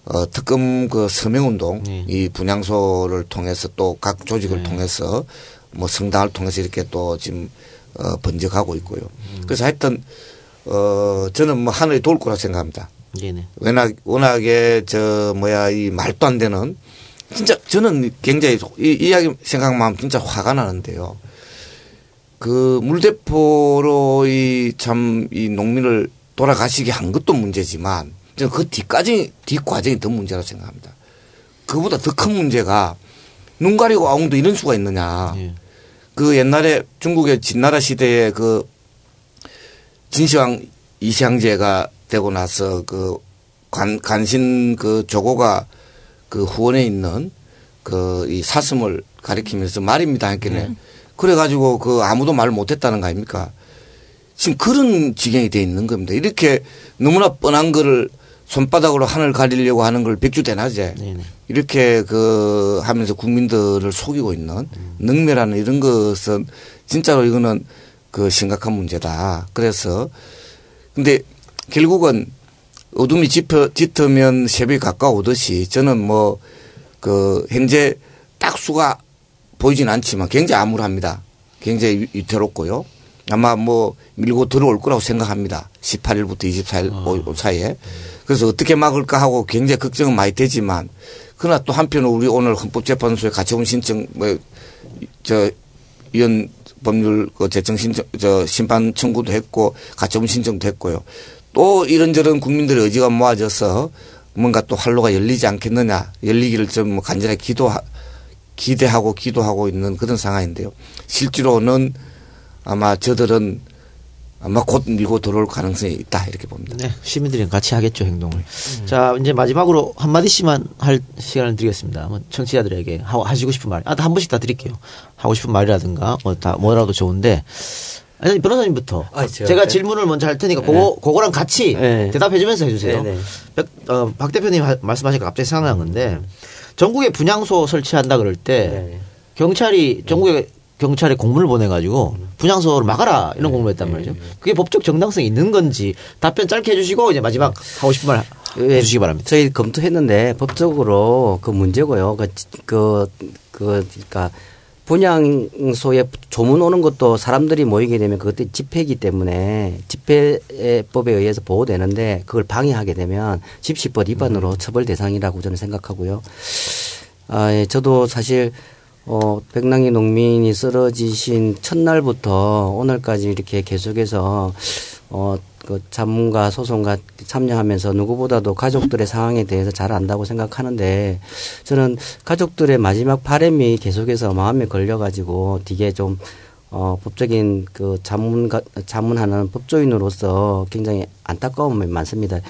어, 특검 그 서명운동 네. 이 분향소를 통해서 또 각 조직을 통해서 뭐 성당을 통해서 이렇게 또 지금 어, 번져가고 있고요. 그래서 하여튼 어, 저는 뭐 하늘이 도울 거라 생각합니다. 네, 네. 워낙, 워낙에 저 뭐야 이 말도 안 되는 진짜 저는 굉장히 이, 이 이야기 생각만 하면 진짜 화가 나는데요. 그 물대포로 이 참이 농민을 돌아가시게 한 것도 문제지만 저는 그 뒤까지 뒷과정이 더 문제라고 생각합니다. 그보다 더 큰 문제가 눈 가리고 아웅도 이런 수가 있느냐. 예. 그 옛날에 중국의 진나라 시대에 그 진시황 이시황제가 되고 나서 그 관, 간신 그 조고가 그 후원에 있는 그 이 사슴을 가리키면서 말입니다. 했겠네. 그래 가지고 그 아무도 말 못했다는 거 아닙니까? 지금 그런 지경이 돼 있는 겁니다. 이렇게 너무나 뻔한 거를 손바닥으로 하늘 가리려고 하는 걸 백주대낮에 네네. 이렇게 그 하면서 국민들을 속이고 있는 능멸하는 이런 것은 진짜로 이거는 그 심각한 문제다. 그래서 근데 결국은 어둠이 짙어, 짙으면 새벽이 가까우듯이 저는 뭐 그 현재 딱 수가 보이진 않지만 굉장히 암울합니다. 굉장히 위- 위태롭고요. 아마 뭐 밀고 들어올 거라고 생각합니다. 18일부터 24일 사이에. 그래서 어떻게 막을까 하고 굉장히 걱정은 많이 되지만 그러나 또 한편으로 우리 오늘 헌법재판소에 가처분 신청 뭐저 위원 법률 그 제청 신청 저 심판 청구도 했고 가처분 신청도 했고요. 또 이런저런 국민들의 의지가 모아져서 뭔가 또 활로가 열리지 않겠느냐 열리기를 좀뭐 간절히 기도 기대하고 기도하고 있는 그런 상황인데요. 실제로는 아마 저들은 아마 곧 밀고 들어올 가능성이 있다 이렇게 봅니다. 네, 시민들이랑 같이 하겠죠 행동을. 자 이제 마지막으로 한 마디씩만 할 시간을 드리겠습니다. 뭐 청취자들에게 하, 하시고 싶은 말, 아한 번씩 다 드릴게요. 하고 싶은 말이라든가 뭐 다 뭐라도 좋은데. 아니 변호사님부터 아, 제가 제가 할까요? 질문을 먼저 할 테니까 그거 그거랑 같이 네. 대답해 주면서 해주세요. 네, 네. 백- 어, 박 대표님 하- 말씀하시니까 갑자기 생각난 건데 전국에 분향소 설치한다 그럴 때 네. 경찰이 전국에 경찰에 공문을 보내가지고 분향소를 막아라 이런 공문을 했단 말이죠. 그게 법적 정당성이 있는 건지 답변 짧게 해주시고 이제 마지막 하고 싶은 말 예, 해주시기 바랍니다. 저희 검토했는데 법적으로 그 문제고요. 그, 그, 그, 그러니까 분양소에 조문 오는 것도 사람들이 모이게 되면 그것도 집회이기 때문에 집회법에 의해서 보호되는데 그걸 방해하게 되면 집시법 위반으로 처벌 대상이라고 저는 생각하고요. 아, 예, 저도 사실 어, 백남기 농민이 쓰러지신 첫날부터 오늘까지 이렇게 계속해서 어, 그 자문과 소송과 참여하면서 누구보다도 가족들의 상황에 대해서 잘 안다고 생각하는데 저는 가족들의 마지막 바람이 계속해서 마음에 걸려가지고 되게 좀 어, 법적인 그 자문, 자문하는 법조인으로서 굉장히 안타까움이 많습니다.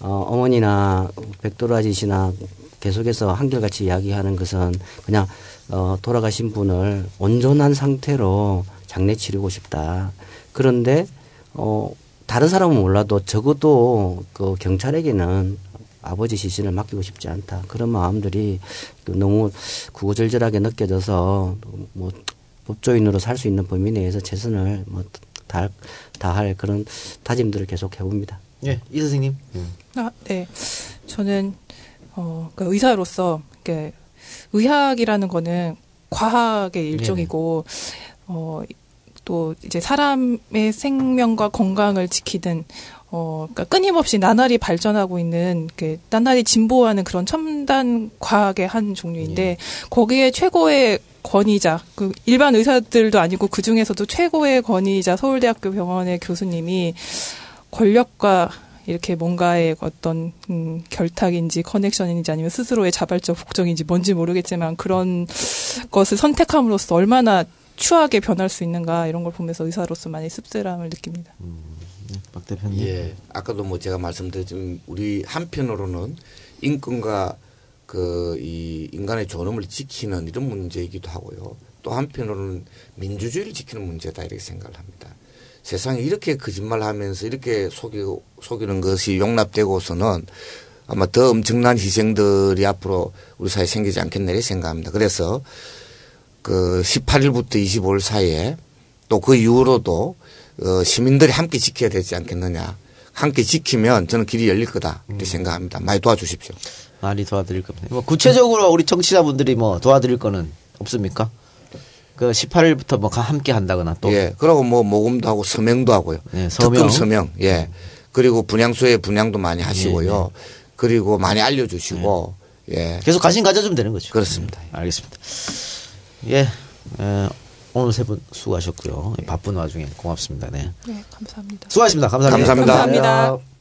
어, 어머니나 백도라지 씨나 계속해서 한결같이 이야기하는 것은 그냥 어, 돌아가신 분을 온전한 상태로 장례 치르고 싶다. 그런데 어, 다른 사람은 몰라도 적어도 그 경찰에게는 아버지 시신을 맡기고 싶지 않다. 그런 마음들이 그 너무 구구절절하게 느껴져서 뭐 법조인으로 살 수 있는 범위 내에서 최선을 뭐 다, 다할 그런 다짐들을 계속 해봅니다. 예, 이 선생님. 아, 네. 저는 어, 그 의사로서 이렇게 의학이라는 거는 과학의 일종이고 어, 또 이제 사람의 생명과 건강을 지키는 어, 그러니까 끊임없이 나날이 발전하고 있는 그 나날이 진보하는 그런 첨단 과학의 한 종류인데 거기에 최고의 권위자, 그 일반 의사들도 아니고 그 중에서도 최고의 권위자 서울대학교 병원의 교수님이 권력과 이렇게 뭔가의 어떤 음, 결탁인지 커넥션인지 아니면 스스로의 자발적 복종인지 뭔지 모르겠지만 그런 것을 선택함으로써 얼마나 추하게 변할 수 있는가 이런 걸 보면서 의사로서 많이 씁쓸함을 느낍니다. 박 대표님. 예. 아까도 뭐 제가 말씀드렸지만 우리 한편으로는 인권과 그 이 인간의 존엄을 지키는 이런 문제이기도 하고요. 또 한편으로는 민주주의를 지키는 문제다 이렇게 생각을 합니다. 세상에 이렇게 거짓말하면서 이렇게 속이고 속이는 것이 용납되고서는 아마 더 엄청난 희생들이 앞으로 우리 사회에 생기지 않겠나 이렇게 생각합니다. 그래서 그 18일부터 25일 사이에 또 그 이후로도 어, 시민들이 함께 지켜야 되지 않겠느냐. 함께 지키면 저는 길이 열릴 거다 이렇게 생각합니다. 많이 도와주십시오. 많이 도와드릴 겁니다. 뭐 구체적으로 우리 청취자분들이 뭐 도와드릴 거는 없습니까? 그 18일부터 뭐 함께 한다거나 또 예. 그러고 뭐 모금도 하고 서명도 하고요. 네, 서명. 특금 서명. 예. 그리고 분양소에 분양도 많이 하시고요. 그리고 많이 알려주시고 예. 계속 관심 가져주면 되는 거죠. 그렇습니다. 알겠습니다. 예, 에, 오늘 세 분 수고하셨고요. 바쁜 와중에 고맙습니다. 네. 네, 감사합니다. 수고하셨습니다. 감사합니다. 감사합니다. 감사합니다.